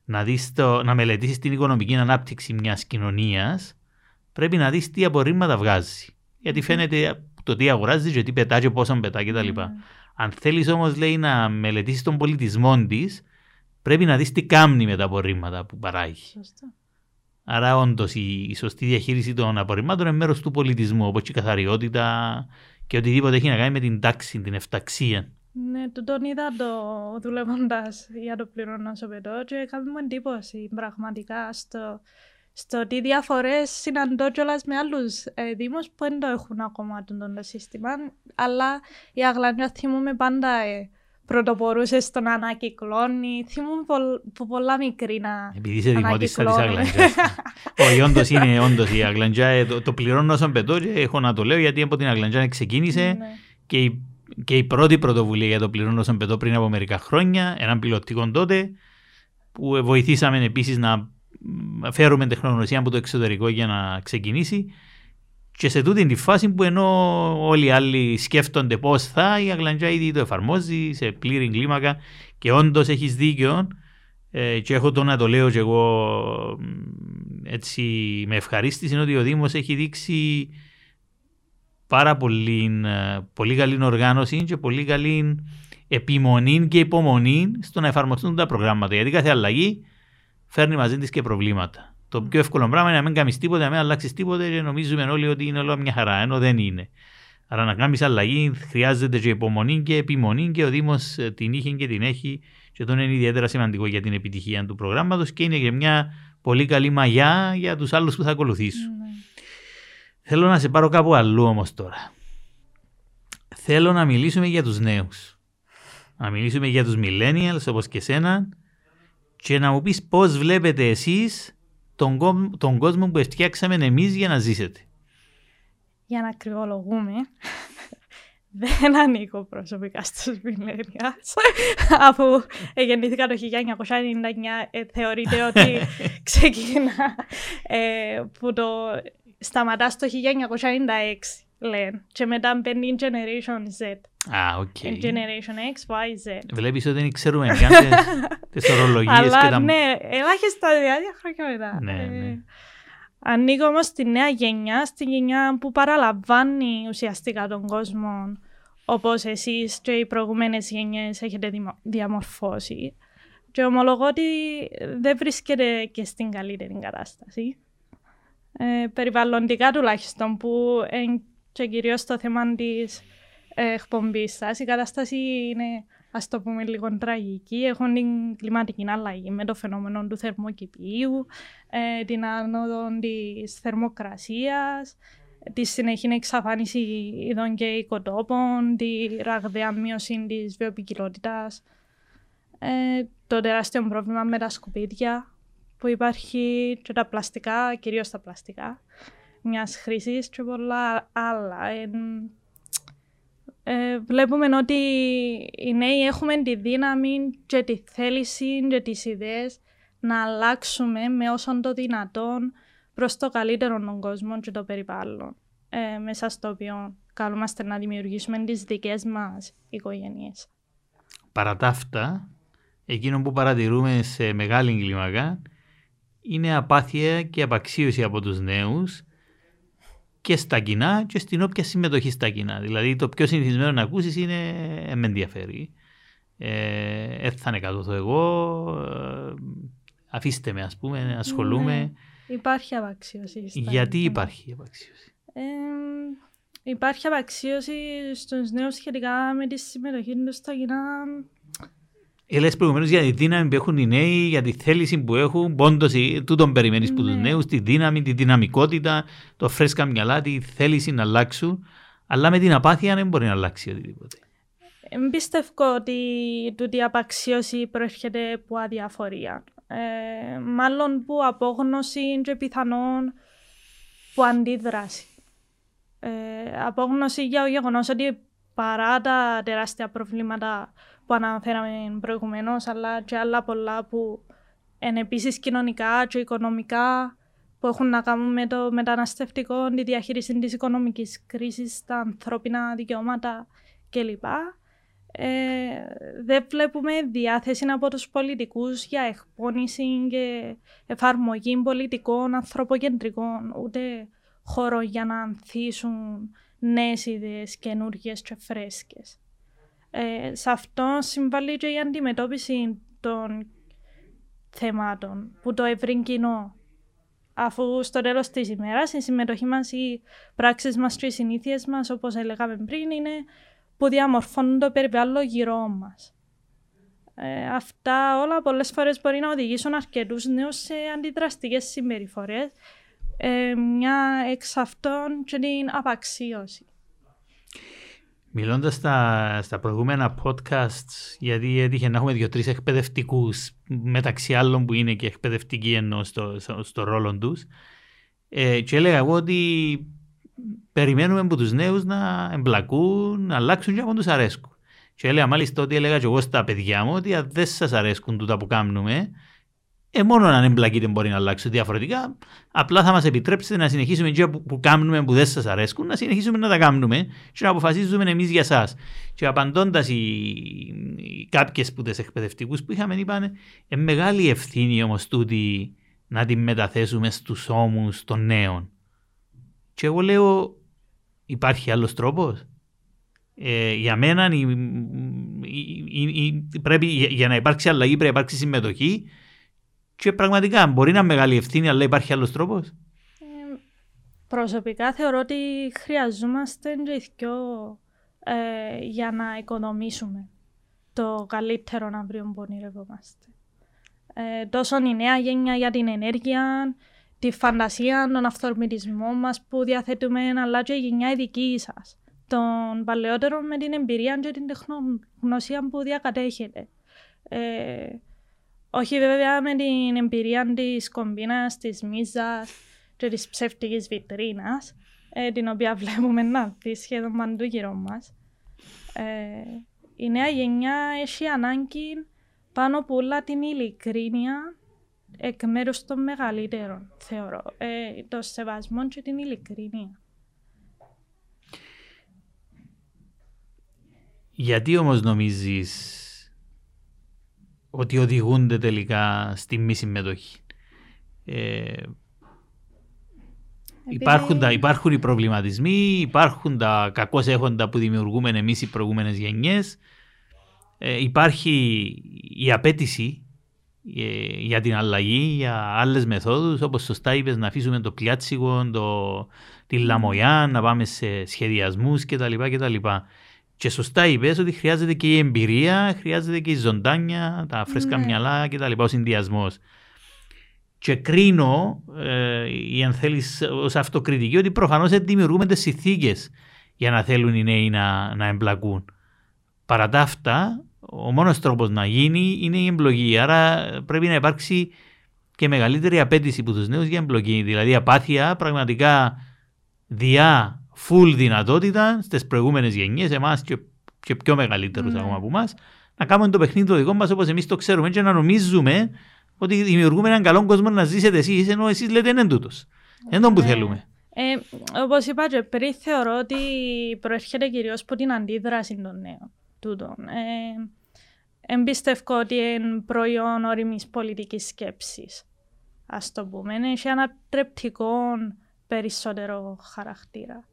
να, δεις το, να μελετήσεις την οικονομική ανάπτυξη μιας κοινωνίας πρέπει να δεις τι απορρίμματα βγάζει. Γιατί φαίνεται το τι αγοράζεις και τι πετάς και πόσο πετά κτλ. Mm. Αν θέλεις όμως να μελετήσεις τον πολιτισμό της, πρέπει να δεις τι κάνει με τα απορρίμματα που παράγει. Σωστό. Άρα, όντως, η, η σωστή διαχείριση των απορριμμάτων είναι μέρος του πολιτισμού, όπως και η καθαριότητα και οτιδήποτε έχει να κάνει με την τάξη, την εφταξία. Ναι, του τον είδα το δουλεύοντας για το πληρώνω πετώ και έκανε μου εντύπωση πραγματικά στο στο τι διαφορές συναντώ κιόλας με άλλους ε, Δήμους που δεν το έχουν ακόμα το, το σύστημα. Αλλά η Αγλανιά θυμούμε πάντα ε, πρωτοπορούσες στο να ανακυκλώνει. Θυμούμε πο, πολλά μικρή να. Επειδή είσαι δημότησα της Αγλαντζά. Όχι, όντως είναι όντως η Αγλαντζά. Ε, το, το πληρώνω όσον πετώ και έχω να το λέω γιατί από την Αγλαντζά ξεκίνησε ναι. και, η, και η πρώτη πρωτοβουλία για το πληρώνω όσον πετώ πριν από μερικά χρόνια, έναν πιλωτικό τότε, που βοηθήσαμε επίσης να φέρουμε τεχνογνωσία από το εξωτερικό για να ξεκινήσει και σε τούτη τη φάση που ενώ όλοι οι άλλοι σκέφτονται πώς θα, η Αγλαντζά ήδη το εφαρμόζει σε πλήρη κλίμακα και όντως έχει δίκιο. Ε, και έχω το να το λέω και εγώ έτσι με ευχαρίστηση είναι ότι ο Δήμος έχει δείξει πάρα πολύ, ε, πολύ καλή οργάνωση και πολύ καλή επιμονή και υπομονή στο να εφαρμοστούν τα προγράμματα. Γιατί κάθε αλλαγή φέρνει μαζί της και προβλήματα. Το πιο εύκολο πράγμα είναι να μην κάνεις τίποτα, να μην αλλάξεις τίποτα και νομίζουμε όλοι ότι είναι όλο μια χαρά, ενώ δεν είναι. Άρα να κάνεις αλλαγή χρειάζεται και υπομονή και επιμονή και ο Δήμος ε, την είχε και την έχει και αυτό είναι ιδιαίτερα σημαντικό για την επιτυχία του προγράμματος και είναι και μια πολύ καλή μαγιά για τους άλλους που θα ακολουθήσουν. Mm. Θέλω να σε πάρω κάπου αλλού όμως τώρα. Θέλω να μιλήσουμε για τους νέους. Να μιλήσουμε για τους millennials όπως και σένα και να μου πεις πώς βλέπετε εσείς τον, τον κόσμο που φτιάξαμε εμείς για να ζήσετε. Για να ακριβολογούμε, δεν ανήκω προσωπικά στους millennials. Αφού γεννήθηκα το 1999, ε, θεωρείται ότι ξεκίνα ε, που το σταματάς στο 1996, λένε. Και μετά μπαίνει Generation Z. Α, OK. Okay. Generation X, Y, Z. Βλέπεις ότι δεν ξέρουμε καν τις ορολογίες Αλλά και τα... ναι, ελάχιστα διάρκεια χρόνια μετά. Ναι, Ε, ναι. Ανήκω όμως στη νέα γενιά, στη γενιά που παραλαμβάνει ουσιαστικά τον κόσμο όπως εσείς και οι προηγούμενες γενιές έχετε δημο- διαμορφώσει. Και ομολογώ ότι δεν βρίσκεται και στην καλύτερη κατάσταση. Ε, περιβαλλοντικά τουλάχιστον που εν, και κυρίως το θέμα της ε, εκπομπής σας, η κατάσταση είναι ας το πούμε λίγο τραγική. Έχουν την κλιματική αλλαγή με το φαινόμενο του θερμοκηπίου, ε, την άνοδο της θερμοκρασίας, τη συνεχή εξαφάνιση ειδών και οικοτόπων, τη ραγδαία μείωση της βιοποικιλότητας, ε, το τεράστιο πρόβλημα με τα σκουπίδια που υπάρχει και τα πλαστικά, κυρίως τα πλαστικά, μιας χρήσης και πολλά άλλα. Εν, ε, βλέπουμε ότι οι νέοι έχουμε τη δύναμη και τη θέληση και τις ιδέες να αλλάξουμε με όσον το δυνατόν προς το καλύτερο των κόσμων και το περιβάλλον ε, μέσα στο οποίο καλούμαστε να δημιουργήσουμε τις δικές μας οικογένειες. Παρά τα αυτά, εκείνο που παρατηρούμε σε μεγάλη κλίμακα είναι απάθεια και απαξίωση από τους νέους και στα κοινά και στην όποια συμμετοχή στα κοινά. Δηλαδή το πιο συνηθισμένο να ακούσεις είναι «Ε, με ενδιαφέρει. Ε, «Ε, θα είναι κάτω εγώ, ε, αφήστε με ας πούμε, ασχολούμαι. Ναι, υπάρχει απαξίωση. στα Γιατί κοινά. υπάρχει απαξίωση; Ε, υπάρχει απαξίωση στους νέους σχετικά με τη συμμετοχή τους στα κοινά. Έλες προηγουμένως για τη δύναμη που έχουν οι νέοι, για τη θέληση που έχουν, πόντος ε, τούτον περιμένεις που τους Ναι. νέους, τη δύναμη, τη δυναμικότητα, το φρέσκα μυαλά, τη θέληση να αλλάξουν. Αλλά με την απάθεια δεν μπορεί να αλλάξει οτιδήποτε. Εν πιστεύω ότι τούτη η απαξίωση προέρχεται από αδιαφορία. Ε, μάλλον που απόγνωση και πιθανόν που αντίδραση. Ε, απόγνωση για το γεγονός ότι παρά τα τεράστια προβλήματα που αναφέραμε προηγουμένως, αλλά και άλλα πολλά που είναι επίσης κοινωνικά και οικονομικά που έχουν να κάνουν με το μεταναστευτικό, τη διαχείριση της οικονομικής κρίσης, τα ανθρώπινα δικαιώματα κλπ. Ε, δεν βλέπουμε διάθεση από τους πολιτικούς για εκπόνηση και εφαρμογή πολιτικών ανθρωποκεντρικών, ούτε χώρο για να ανθίσουν νέες ιδέες καινούργιες και φρέσκες. Ε, σε αυτό συμβάλλει και η αντιμετώπιση των θεμάτων που το ευρύ κοινό αφού στο τέλος της ημέρας η συμμετοχή μας, οι πράξεις μας και οι συνήθειες μας, όπως έλεγαμε πριν, είναι που διαμορφώνουν το περιβάλλον γύρω μας. Ε, αυτά όλα πολλές φορές μπορεί να οδηγήσουν αρκετούς νέους σε αντιδραστικές συμπεριφορές, ε, μια εξ αυτών και την απαξίωση. Μιλώντας στα, στα προηγούμενα podcasts, γιατί έτυχε να έχουμε δύο-τρεις εκπαιδευτικούς, μεταξύ άλλων που είναι και εκπαιδευτικοί ενώ στο, στο, στο ρόλο τους, ε, και έλεγα εγώ ότι περιμένουμε από τους νέους να εμπλακούν, να αλλάξουν και από τους αρέσκουν. Και έλεγα μάλιστα ότι έλεγα και εγώ στα παιδιά μου ότι αν δεν σας αρέσκουν τούτα που κάνουμε, ε, μόνο αν εμπλακείτε μπορεί να αλλάξουν διαφορετικά. Απλά θα μας επιτρέψετε να συνεχίσουμε και που, που κάνουμε που δεν σας αρέσκουν, να συνεχίσουμε να τα κάνουμε και να αποφασίζουμε εμείς για σας. Και απαντώντας οι, οι κάποιες που τις εκπαιδευτικούς που είχαμε είπαν, ε, μεγάλη ευθύνη όμως τούτη να την μεταθέσουμε στους ώμους των νέων. Και εγώ λέω, υπάρχει άλλος τρόπος. Ε, για μένα η, η, η, η, πρέπει, για, για να υπάρξει αλλαγή πρέπει να υπάρξει συμμετοχή και πραγματικά μπορεί να είναι μεγάλη ευθύνη αλλά υπάρχει άλλος τρόπος; Ε, προσωπικά θεωρώ ότι χρειαζόμαστε και οι δυο, ε, για να οικονομήσουμε το καλύτερο αύριο που ονειρευόμαστε. Ε, τόσο η νέα γένεια για την ενέργεια, τη φαντασία, τον αυθορμητισμό μας που διαθέτουμε, αλλά και η γενιά η δική σας. Των παλαιότερων με την εμπειρία και την τεχνογνωσία που διακατέχετε. Ε, όχι βέβαια με την εμπειρία της κομπίνας, της μίζας και της ψεύτικης βιτρίνας, ε, την οποία βλέπουμε να δει σχεδόν παντού γύρω μας. Ε, η νέα γενιά έχει ανάγκη πάνω από όλα την ειλικρίνεια εκ μέρους των μεγαλύτερων, θεωρώ. Ε, το σεβασμό και την ειλικρίνεια. Γιατί όμως νομίζεις ότι οδηγούνται τελικά στη μη συμμετοχή. Ε, υπάρχουν, τα, υπάρχουν οι προβληματισμοί, υπάρχουν τα κακώς έχοντα που δημιουργούμε εμείς οι προηγούμενες γενιές. Ε, υπάρχει η απέτηση ε, για την αλλαγή, για άλλες μεθόδους, όπως σωστά είπες να αφήσουμε το πλιάτσικο, το, τη λαμογιά, να πάμε σε σχεδιασμούς κτλ. κτλ. Και σωστά είπες ότι χρειάζεται και η εμπειρία, χρειάζεται και η ζωντάνια, τα φρέσκα ναι. μυαλά κτλ. Ο συνδυασμός. Και κρίνω, ε, αν θέλεις, ως αυτοκριτική, ότι προφανώς δεν δημιουργούμε τις συνθήκες για να θέλουν οι νέοι να, να εμπλακούν. Παρά τα αυτά, ο μόνος τρόπος να γίνει είναι η εμπλοκή. Άρα πρέπει να υπάρξει και μεγαλύτερη απέτηση από τους νέους για εμπλοκή. Δηλαδή, απάθεια πραγματικά διά full δυνατότητα στις προηγούμενες γενιές, εμάς και, και πιο μεγαλύτερου mm. ακόμα από εμάς, να κάνουμε το παιχνίδι το δικό μας όπως εμείς το ξέρουμε και να νομίζουμε ότι δημιουργούμε έναν καλό κόσμο να ζήσετε εσείς, ενώ εσείς λέτε είναι τούτος. Είναι τον που ναι. θέλουμε. Ε, Όπως είπα και πριν, θεωρώ ότι προέρχεται κυρίως από την αντίδραση των νέων. Τούτων. Ε, εμπιστεύω ότι είναι προϊόν όρημη πολιτικής σκέψης. Α το πούμε. Έχει ανατρεπτικό περισσότερο χαρακτήρα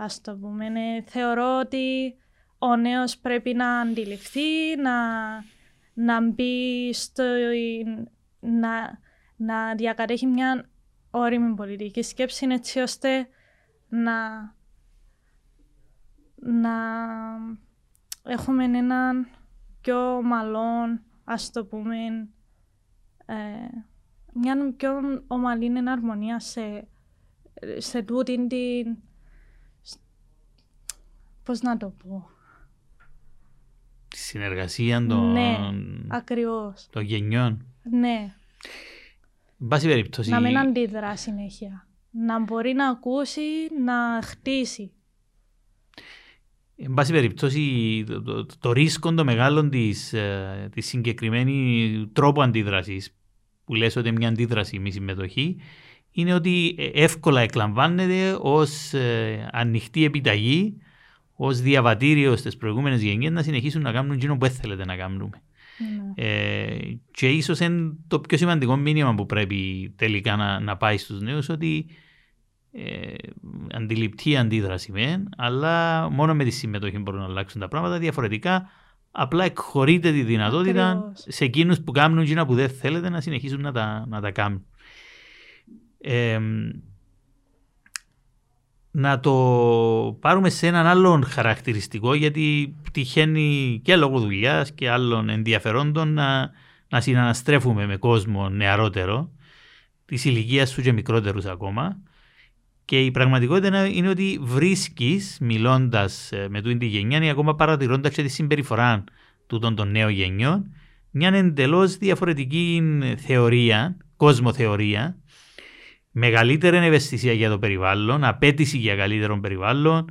ας το πούμε. Ναι, θεωρώ ότι ο νέος πρέπει να αντιληφθεί, να, να μπει στο... να, να διακατέχει μια όρημη πολιτική σκέψη έτσι ώστε να, να έχουμε έναν πιο μαλόν, ας το πούμε, ε, μια πιο ομαλή εναρμονία σε, σε τούτη την πώς να το πω. Τη συνεργασία των, ναι, ακριβώς. των γενιών. Ναι. Βάση περίπτωση... Να μην αντιδρά συνέχεια. Να μπορεί να ακούσει, να χτίσει. Εν πάση περιπτώσει, το, το, το ρίσκο το μεγάλο της, ε, της συγκεκριμένη τρόπου αντίδρασης που λες ότι είναι μια αντίδραση μη συμμετοχή είναι ότι ε, εύκολα εκλαμβάνεται ως ε, ανοιχτή επιταγή ως διαβατήριο στις προηγούμενες γενιές να συνεχίσουν να κάνουν εκείνο που έθελετε να κάνουμε. Ναι. Ε, και ίσως είναι το πιο σημαντικό μήνυμα που πρέπει τελικά να, να πάει στους νέους ότι ε, αντιληπτή αντίδραση μεν, αλλά μόνο με τη συμμετοχή μπορούν να αλλάξουν τα πράγματα. Διαφορετικά, απλά εκχωρείται τη δυνατότητα Ακριβώς. σε εκείνους που κάνουν εκείνα που δεν θέλετε να συνεχίσουν να τα, να τα κάνουν. Ε, να το πάρουμε σε έναν άλλον χαρακτηριστικό γιατί τυχαίνει και λόγω δουλειάς και άλλων ενδιαφερόντων να, να συναναστρέφουμε με κόσμο νεαρότερο της ηλικίας σου και μικρότερους ακόμα. Και η πραγματικότητα είναι ότι βρίσκεις, μιλώντας ε, με τούτη τη γενιά ή ακόμα παρατηρώντας και τη συμπεριφορά τούτων των νέων γενιών, μια εντελώς διαφορετική θεωρία, κόσμο θεωρία, μεγαλύτερη ευαισθησία για το περιβάλλον, απέτηση για καλύτερο περιβάλλον,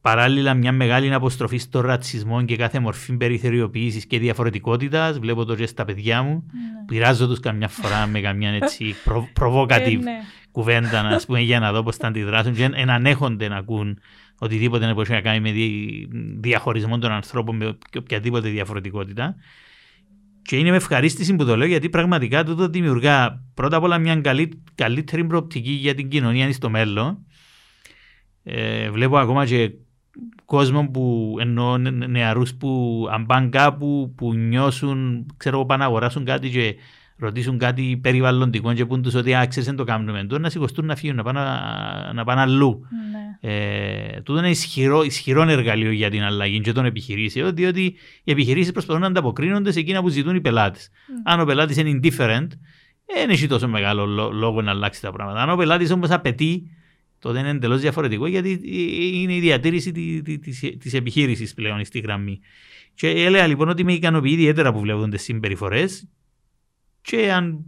παράλληλα μια μεγάλη αποστροφή στο ρατσισμό και κάθε μορφή περιθωριοποίησης και διαφορετικότητας. Βλέπω το στα παιδιά μου. Ναι. Πειράζω τους καμιά φορά με καμιά έτσι προ, προβοκατή ε, ναι. κουβέντα να πούμε, για να δω πώς θα αντιδράσουν και ανέχονται να ακούν οτιδήποτε μπορεί να κάνει με διαχωρισμό των ανθρώπων με οποιαδήποτε διαφορετικότητα. Και είναι με ευχαρίστηση που το λέω γιατί πραγματικά τούτο δημιουργά πρώτα απ' όλα μια καλύ, καλύτερη προοπτική για την κοινωνία στο μέλλον. Ε, βλέπω ακόμα και κόσμο που εννοώ νεαρούς που αν πάνε κάπου που νιώσουν, ξέρω πάνε να αγοράσουν κάτι και ρωτήσουν κάτι περιβαλλοντικό και πούν τους ότι άξιζε δεν το κάνουμε τώρα να σηκωστούν να φύγουν, να πάνε, να πάνε αλλού. Ναι. Ε, τούτο είναι ισχυρό, ισχυρό εργαλείο για την αλλαγή και των επιχειρήσεων, διότι οι επιχειρήσεις προσπαθούν να ανταποκρίνονται σε εκείνα που ζητούν οι πελάτες. Mm. Αν ο πελάτης είναι indifferent, δεν έχει τόσο μεγάλο λόγο να αλλάξει τα πράγματα. Αν ο πελάτης όμως απαιτεί, τότε είναι εντελώς διαφορετικό γιατί είναι η διατήρηση της επιχείρησης πλέον στη γραμμή. Και έλεγα λοιπόν ότι με ικανοποιεί ιδιαίτερα που βλέπουν τις συμπεριφορές και αν,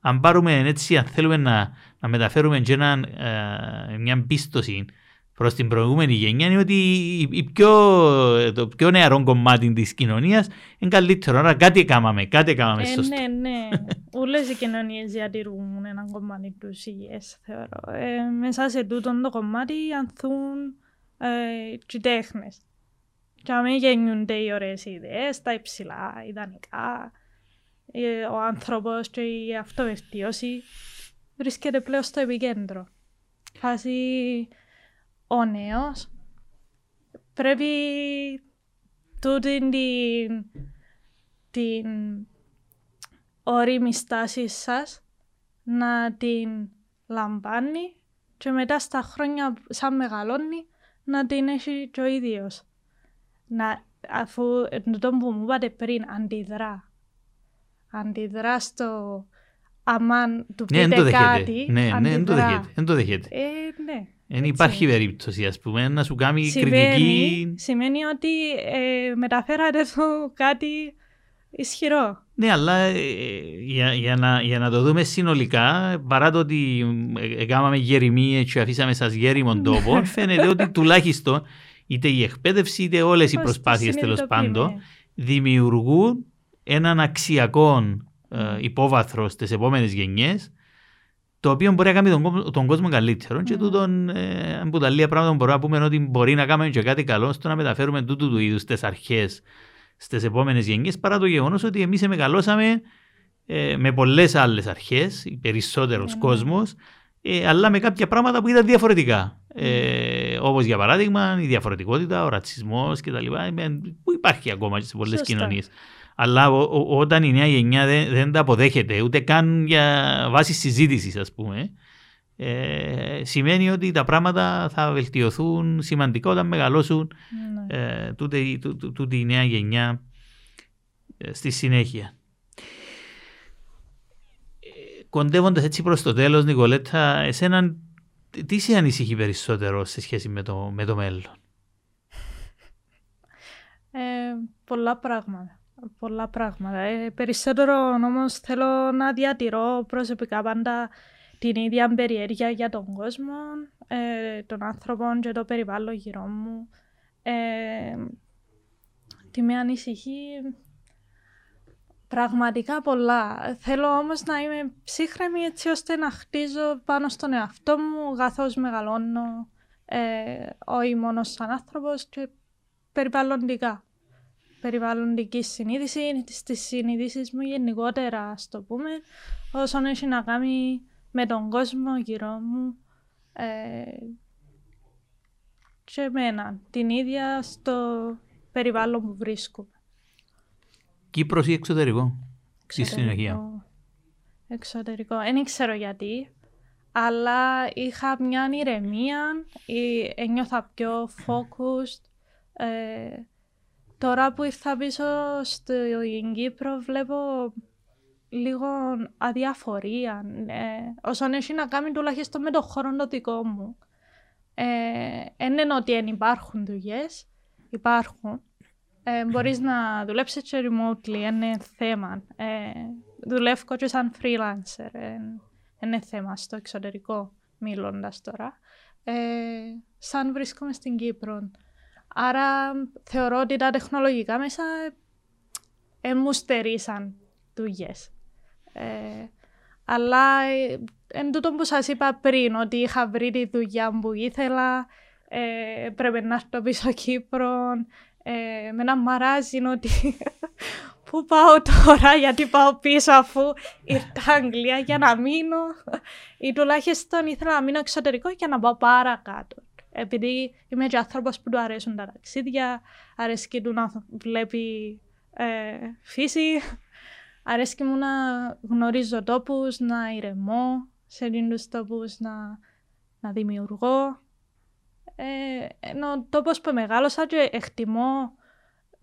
αν πάρουμε έτσι, αν θέλουμε να, να μεταφέρουμε και ένα, ε, μια πίστοση προς την προηγούμενη γενιά είναι ότι η πιο, το πιο νεαρό κομμάτι της κοινωνίας είναι καλύτερο. Άρα κάτι έκαναμε, κάτι έκαναμε Ε, σωστό. ναι, ναι. Όλες οι κοινωνίες διατηρούν ένα κομμάτι τους υγιές, θεωρώ. Ε, μέσα σε τούτο το κομμάτι ανθούν ε, και οι τέχνες. Και αν γεννιούνται οι ωραίες ιδέες, τα υψηλά, ιδανικά, ε, ο άνθρωπος και η αυτοβελτίωση βρίσκεται πλέον στο επικέντρο. Φάση ο νέος πρέπει τούτη την, την όρημη στάση σας να την λαμβάνει και μετά στα χρόνια σαν μεγαλώνει να την έχει και ο ίδιος. Να, αφού το που μου είπατε πριν αντιδρά. Αντιδρά στο αμάν του Ναι, δεν πείτε το κάτι, δέχεται. Ναι, ναι, δεν το αντιδρά. δέχεται. Δεν το δέχεται. Ε, ναι. Δεν έτσι. υπάρχει περίπτωση, ας πούμε, να σου κάνει Σημαίνει, κριτική. σημαίνει ότι ε, μεταφέρατε του κάτι ισχυρό. Ναι, αλλά ε, για, για, να, για να το δούμε συνολικά, παρά το ότι ε, έκαναμε γερημίες και αφήσαμε σας γέριμον τόπο, φαίνεται ότι τουλάχιστον είτε η εκπαίδευση είτε όλες οι Πώς προσπάθειες το τέλος πάντων συνειδητοποιούμε. δημιουργούν έναν αξιακό ε, υπόβαθρο στις επόμενες γενιές το οποίο μπορεί να κάνει τον, κο- τον κόσμο καλύτερο και Mm. τούτον ε, από τα λίγα πράγματα που μπορούμε να πούμε είναι ότι μπορεί να κάνουμε και κάτι καλό στο να μεταφέρουμε τούτου του είδους τις αρχές στις επόμενες γενιές παρά το γεγονός ότι εμείς μεγαλώσαμε ε, με πολλές άλλες αρχές, περισσότερος Ναι. κόσμος, ε, αλλά με κάποια πράγματα που ήταν διαφορετικά. Ε, όπως για παράδειγμα η διαφορετικότητα, ο ρατσισμός κτλ. ε, που υπάρχει ακόμα και σε πολλές Σωστά. Κοινωνίες. Αλλά ο- ο- όταν η νέα γενιά δεν, δεν τα αποδέχεται ούτε καν για βάση συζήτησης ας πούμε, ε, σημαίνει ότι τα πράγματα θα βελτιωθούν σημαντικά όταν μεγαλώσουν Ναι. ε, τούτη, τού- τού- τούτη η νέα γενιά ε, στη συνέχεια. Ε, Κοντεύοντας έτσι προς το τέλος, Νικολέτα, εσένα τι- τι σε ανησυχεί περισσότερο σε σχέση με το, με το μέλλον; Ε, πολλά πράγματα. Πολλά πράγματα. Ε, περισσότερο όμως θέλω να διατηρώ προσωπικά πάντα την ίδια περιέργεια για τον κόσμο, ε, των άνθρωπων και το περιβάλλον γύρω μου. Ε, τι με ανησυχεί πραγματικά πολλά. Θέλω όμως να είμαι ψύχρεμη έτσι ώστε να χτίζω πάνω στον εαυτό μου καθώς μεγαλώνω ε, όχι μόνος σαν άνθρωπος και περιβαλλοντικά. Περιβαλλοντική συνείδηση, στις συνείδησεις μου γενικότερα, ας το πούμε, όσον έχει να κάνει με τον κόσμο γύρω μου ε, και εμένα, την ίδια στο περιβάλλον που βρίσκομαι. Κύπρος ή εξωτερικό. Στη συνέχεια. Εξωτερικό. Εξωτερικό. Δεν ξέρω γιατί, αλλά είχα μια ηρεμία, ή- ένιωθα πιο focused. Ε, τώρα που ήρθα πίσω στην Κύπρο βλέπω λίγο αδιαφορία. Ε, όσον έχει να κάνει τουλάχιστον με το χώρο το δικό μου. Ε, εν είναι ότι δεν υπάρχουν δουλειές, υπάρχουν. Ε, μπορείς να δουλέψεις και remotely, είναι θέμα. Ε, δουλεύω και σαν freelancer, ε, είναι θέμα στο εξωτερικό, μιλώντας τώρα. Ε, σαν βρίσκομαι στην Κύπρο. Άρα θεωρώ ότι τα τεχνολογικά μέσα ε, μου στερήσαν δουλειές. Ε, αλλά ε, εν τούτο που σας είπα πριν, ότι είχα βρει τη δουλειά που ήθελα, ε, πρέπει να έρθω πίσω Κύπρο, ε, με να μαράζει ότι πού πάω τώρα, γιατί πάω πίσω αφού ήρθα Αγγλία για να μείνω ή τουλάχιστον ήθελα να μείνω εξωτερικό για να πάω παρακάτω. Επειδή είμαι και άνθρωπος που του αρέσουν τα ταξίδια, αρέσκει του να βλέπει ε, φύση, αρέσκει μου να γνωρίζω τόπους, να ηρεμώ σε εκείνους τόπους, να, να δημιουργώ. Ε, ενώ τόπος που μεγάλωσα και εκτιμώ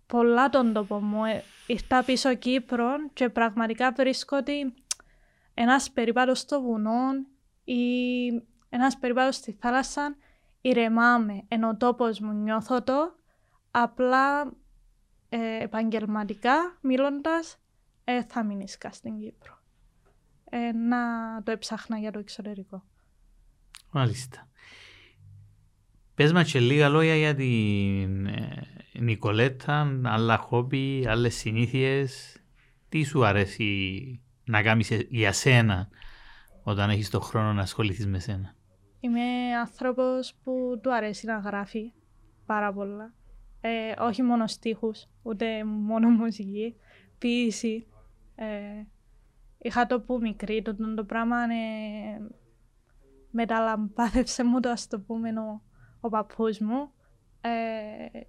πολλά τον τόπο μου. Ε, ήρθα πίσω Κύπρο και πραγματικά βρίσκω ότι ένας περίπατος στο βουνό ή ένας περίπατος στη θάλασσα ηρεμάμε. Ενώ ο τόπος μου νιώθω το, απλά ε, επαγγελματικά μιλώντας ε, θα μείνεις καν στην Κύπρο. Ε, να το έψαχνα για το εξωτερικό. Μάλιστα. Πες μας και λίγα λόγια για την ε, Νικολέτα, άλλα χόμπι, άλλες συνήθειες. Τι σου αρέσει να κάνεις για σένα όταν έχεις τον χρόνο να ασχοληθείς με σένα; Είμαι άνθρωπος που του αρέσει να γράφει πάρα πολλά. Ε, όχι μόνο στίχους, ούτε μόνο μουσική, ποίηση. Ε, είχα το που μικρή, το, το, το πράγμα ε, μεταλαμπάδευσε μου το ας το πούμε ο, ο παππούς μου. Ε,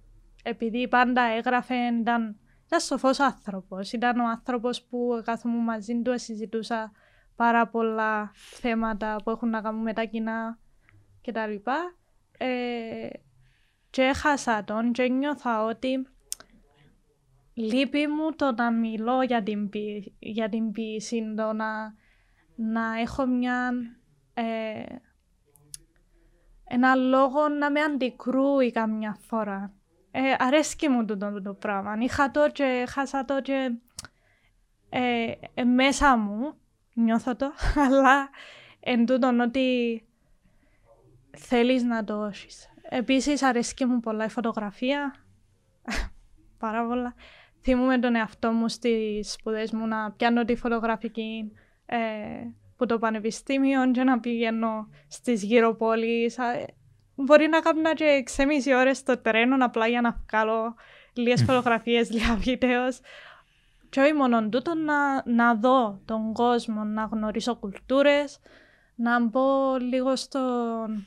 επειδή πάντα έγραφε, ήταν, ήταν σοφός άνθρωπος. Ήταν ο άνθρωπος που κάθομαι μαζί του συζητούσα πάρα πολλά θέματα που έχουν να κάνουν με τα κοινά κτλ. Ε, και έχασα τον και νιώθα ότι λείπει μου το να μιλώ για την, ποι, για την ποιήση, το να, να έχω μια, ε, ένα λόγο να με αντικρούει καμιά φορά. Ε, αρέσκει μου το, το, το πράγμα. Είχα το και χάσα το και ε, ε, μέσα μου, νιώθω το, αλλά εν τούτον ότι θέλεις να το όσεις. Επίσης αρέσκει μου πολλά η φωτογραφία, πάρα πολλά. Θυμούμαι τον εαυτό μου στις σπουδές μου να πιάνω τη φωτογραφική ε, που το πανεπιστήμιο και να πηγαίνω στις γύρω πόλεις. Μπορεί να κάνω και 6,5 ώρες στο τρένο απλά για να βγάλω λίγες φωτογραφίες, λίγα βίντεος. Και όχι μόνο τούτο, να, να δω τον κόσμο, να γνωρίσω κουλτούρες, να μπω λίγο στον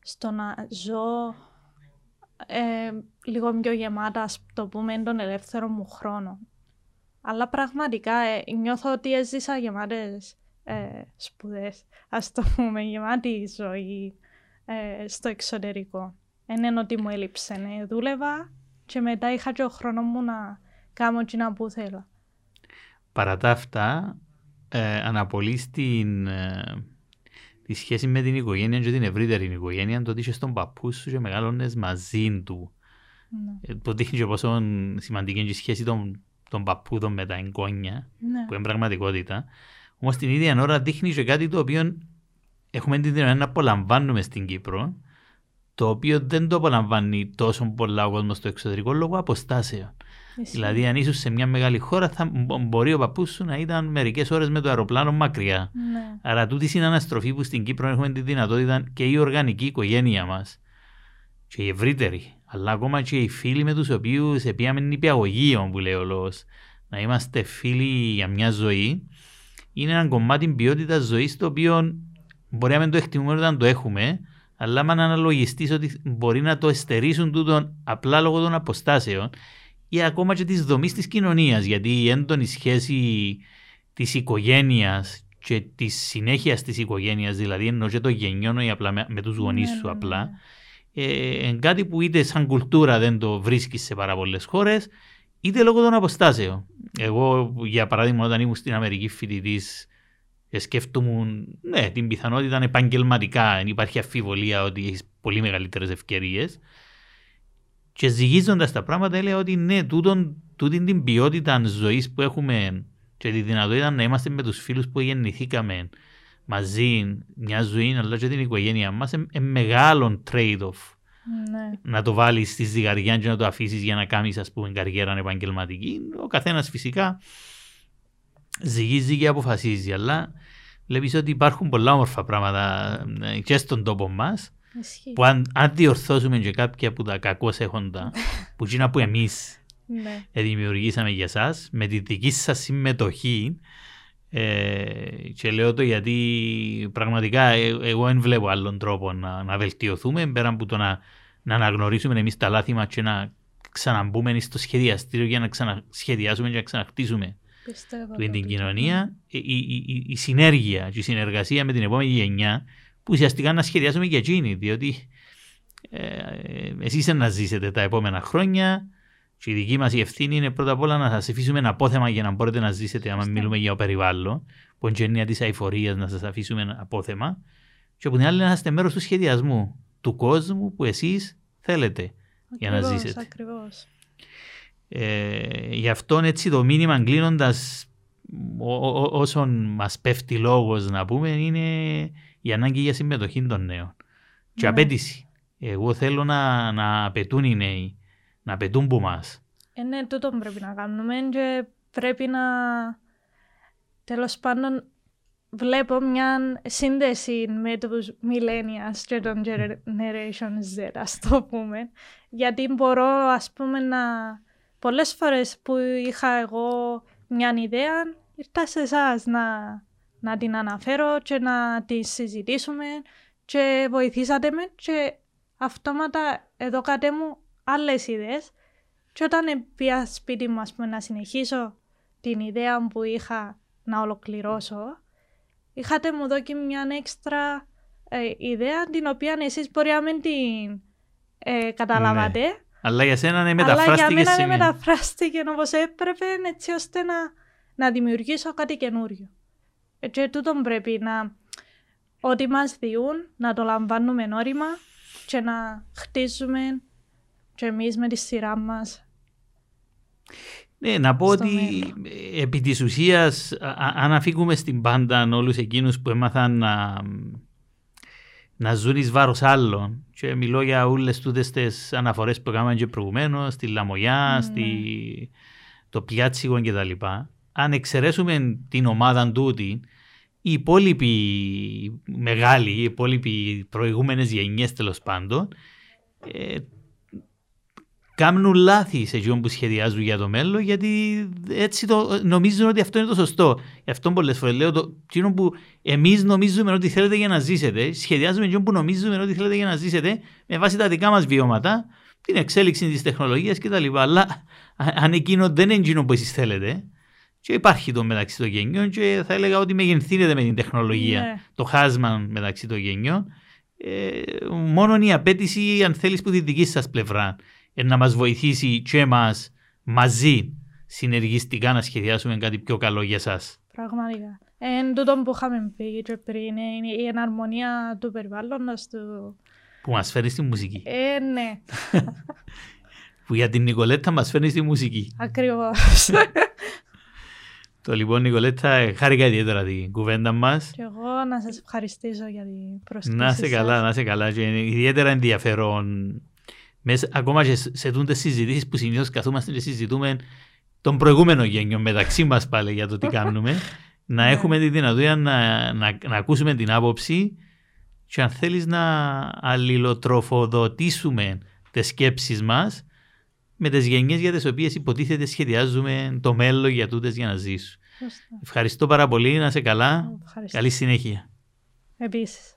στο να ζω ε, λίγο πιο γεμάτα, ας το πούμε, τον ελεύθερο μου χρόνο. Αλλά πραγματικά ε, νιώθω ότι έζησα γεμάτες ε, σπουδές, ας το πούμε, γεμάτη ζωή ε, στο εξωτερικό. Δεν είναι ότι μου έλειψε, ναι. δούλευα και μετά είχα και ο χρόνος μου να κάνω να που θέλω. Παρά τα αυτά, ε, αναπολύς την τη σχέση με την οικογένεια και την ευρύτερη οικογένεια, το ότι είσαι στον παππού σου και μεγάλωνες μαζί του. Ναι. Το δείχνει και πόσο σημαντική είναι η σχέση των, των παππούδων με τα εγγόνια, ναι. που είναι πραγματικότητα. Όμως την ίδια ώρα δείχνει και κάτι το οποίο έχουμε την δυνατότητα να απολαμβάνουμε στην Κύπρο, το οποίο δεν το απολαμβάνει τόσο πολλά ο κόσμος στο εξωτερικό λόγω αποστάσεων. Δηλαδή, αν ήσουν σε μια μεγάλη χώρα, θα μπορεί ο παππούς σου να ήταν μερικές ώρες με το αεροπλάνο μακριά. Ναι. Άρα, τούτη είναι αναστροφή που στην Κύπρο έχουμε τη δυνατότητα και η οργανική οικογένεια μας και η ευρύτερη, αλλά ακόμα και οι φίλοι με τους οποίους επίαμε νηπιαγωγείο, που λέει ο λόγο. Να είμαστε φίλοι για μια ζωή, είναι ένα κομμάτι ποιότητας ζωής το οποίο μπορεί να μην το εκτιμούμε όταν το έχουμε, αλλά αν αναλογιστείς ότι μπορεί να το εστερήσουν τούτον απλά λόγω των αποστάσεων ή ακόμα και της δομής της κοινωνίας. Γιατί η έντονη σχέση της οικογένειας και της συνέχειας της οικογένειας, δηλαδή εννοώ και το γενιώνω ή απλά με, με τους γονείς ναι, σου ναι, απλά, ναι. ε, κάτι που είτε σαν κουλτούρα δεν το βρίσκεις σε πάρα πολλές χώρες, είτε λόγω των αποστάσεων. Εγώ, για παράδειγμα, όταν ήμουν στην Αμερική φοιτητής, ε, σκέφτομαι ναι, την πιθανότητα επαγγελματικά, δεν υπάρχει αφιβολία ότι έχεις πολύ μεγαλύτερες ευκαιρίες. Και ζυγίζοντας τα πράγματα, έλεγα ότι ναι, τούτον, τούτη την ποιότητα ζωής που έχουμε και τη δυνατότητα να είμαστε με τους φίλους που γεννηθήκαμε μαζί, μια ζωή, αλλά και την οικογένεια μας, είναι μεγάλο trade-off. Ναι. Να το βάλεις στη ζυγαριά και να το αφήσεις για να κάνεις καριέρα επαγγελματική. Ο καθένας φυσικά ζυγίζει και αποφασίζει, αλλά βλέπεις ότι υπάρχουν πολλά όμορφα πράγματα ε, και στον τόπο μα που αν, αν διορθώσουμε και κάποια που τα κακώ έχοντα, που είναι που εμείς ναι. δημιουργήσαμε για εσά, με τη δική σας συμμετοχή, ε, και λέω το γιατί πραγματικά ε, εγώ δεν βλέπω άλλον τρόπο να, να βελτιωθούμε πέρα από το να, να αναγνωρίσουμε εμείς τα λάθη μας και να ξαναμπούμε στο σχεδιαστήριο για να ξανασχεδιάσουμε και να ξαναχτίσουμε την κοινωνία. Η, η, η, η, συνέργεια και η συνεργασία με την επόμενη γενιά που ουσιαστικά να σχεδιάσουμε για εκείνη, διότι ε, εσείς να ζήσετε τα επόμενα χρόνια και η δική μας η ευθύνη είναι πρώτα απ' όλα να σας αφήσουμε ένα απόθεμα για να μπορείτε να ζήσετε, άμα μιλούμε για το περιβάλλον, που είναι έννοια της αηφορίας να σας αφήσουμε ένα απόθεμα και από την άλλη να είστε μέρος του σχεδιασμού του κόσμου που εσείς θέλετε για να ζήσετε. Ακριβώς. Ε, γι' αυτό έτσι το μήνυμα κλείνοντας όσον μας πέφτει λόγος να πούμε είναι η ανάγκη για συμμετοχή των νέων. και Ναι. απέτηση. Εγώ θέλω να, να απαιτούν οι νέοι, να απαιτούν που μας. Ε, ναι, τούτο πρέπει να κάνουμε και πρέπει να... Τέλος πάντων, βλέπω μια σύνδεση με τους millennials και τον Generation Z, ας το πούμε. Γιατί μπορώ, ας πούμε, να... Πολλές φορές που είχα εγώ μια ιδέα, ήρθα σε εσάς να, να την αναφέρω και να τη συζητήσουμε και βοηθήσατε με και αυτόματα εδώ κάτε μου άλλες ιδέες και όταν πήγα σπίτι μου ας πούμε, να συνεχίσω την ιδέα που είχα να ολοκληρώσω, είχατε μου δώσει μια έξτρα ε, ιδέα την οποία εσείς μπορεί να μην την ε, καταλάβατε. Αλλά για σένα ναι, Αλλά για μεταφράστηκε μένα σε με μια- μεταφράστηκε όπως έπρεπε έτσι ώστε να, να δημιουργήσω κάτι καινούριο. Ε, Και τούτον πρέπει να ό,τι μας διούν να το λαμβάνουμε όρημα και να χτίζουμε και εμείς με τη σειρά μας. Ναι, να πω στο ότι μέλλον. ε, επί της ουσίας, α- α- αν αφήκουμε στην πάντα όλους εκείνους που έμαθαν να, να ζουν εις βάρος άλλων και μιλώ για όλες τούτες τις αναφορές που έκαναμε και προηγουμένως, στη Λαμογιά, Ναι. στη, το Πιάτσικο και τα λοιπά. Αν εξαιρέσουμε την ομάδα τούτη, οι υπόλοιποι μεγάλοι, οι υπόλοιποι προηγούμενες γενιές τέλος πάντων, ε, κάνουν λάθη σε εκείνον που σχεδιάζουν για το μέλλον, γιατί έτσι το, νομίζουν ότι αυτό είναι το σωστό. Γι' αυτό πολλές φορές λέω το εκείνο που εμείς νομίζουμε ότι θέλετε για να ζήσετε, σχεδιάζουμε εκείνο που νομίζουμε ότι θέλετε για να ζήσετε με βάση τα δικά μας βιώματα, την εξέλιξη της τεχνολογίας κτλ. Αλλά α- αν εκείνο δεν είναι εκείνο που εσείς θέλετε, και υπάρχει το μεταξύ των γενιών, και θα έλεγα ότι μεγενθύνεται με την τεχνολογία Ναι. το χάσμα μεταξύ των γενιών. Ε, μόνο η απέτηση, αν θέλεις, που τη δική σας πλευρά ε, να μας βοηθήσει και εμάς μαζί συνεργιστικά να σχεδιάσουμε κάτι πιο καλό για εσά. Πραγματικά. Εν τούτο που είχαμε πει και πριν, είναι η εναρμονία του περιβάλλοντος του. Που μας φέρνει στη μουσική. Ε, ναι, Που για την Νικολέτα μας φέρνει στη μουσική. ακριβώς. Το λοιπόν, Νικολέτα, ε, χάρηκα ιδιαίτερα την κουβέντα μας. και εγώ να σας ευχαριστήσω για την προσκλήση Να είσαι καλά, σας. να είσαι καλά. Και είναι ιδιαίτερα ενδιαφέρον. Μέσα, ακόμα και σε, σε τούντες συζητήσεις που συνήθως καθόμαστε και συζητούμε τον προηγούμενο γένιο μεταξύ μας πάλι για το τι κάνουμε, να Ναι. έχουμε τη δυνατότητα να, να, να ακούσουμε την άποψη και αν θέλεις να αλληλοτροφοδοτήσουμε τις σκέψεις μας με τις γενιές για τις οποίες υποτίθεται σχεδιάζουμε το μέλλον για τούτες για να ζήσουν. Σωστά. Ευχαριστώ πάρα πολύ, να είσαι καλά. Ευχαριστώ. Καλή συνέχεια. Επίσης.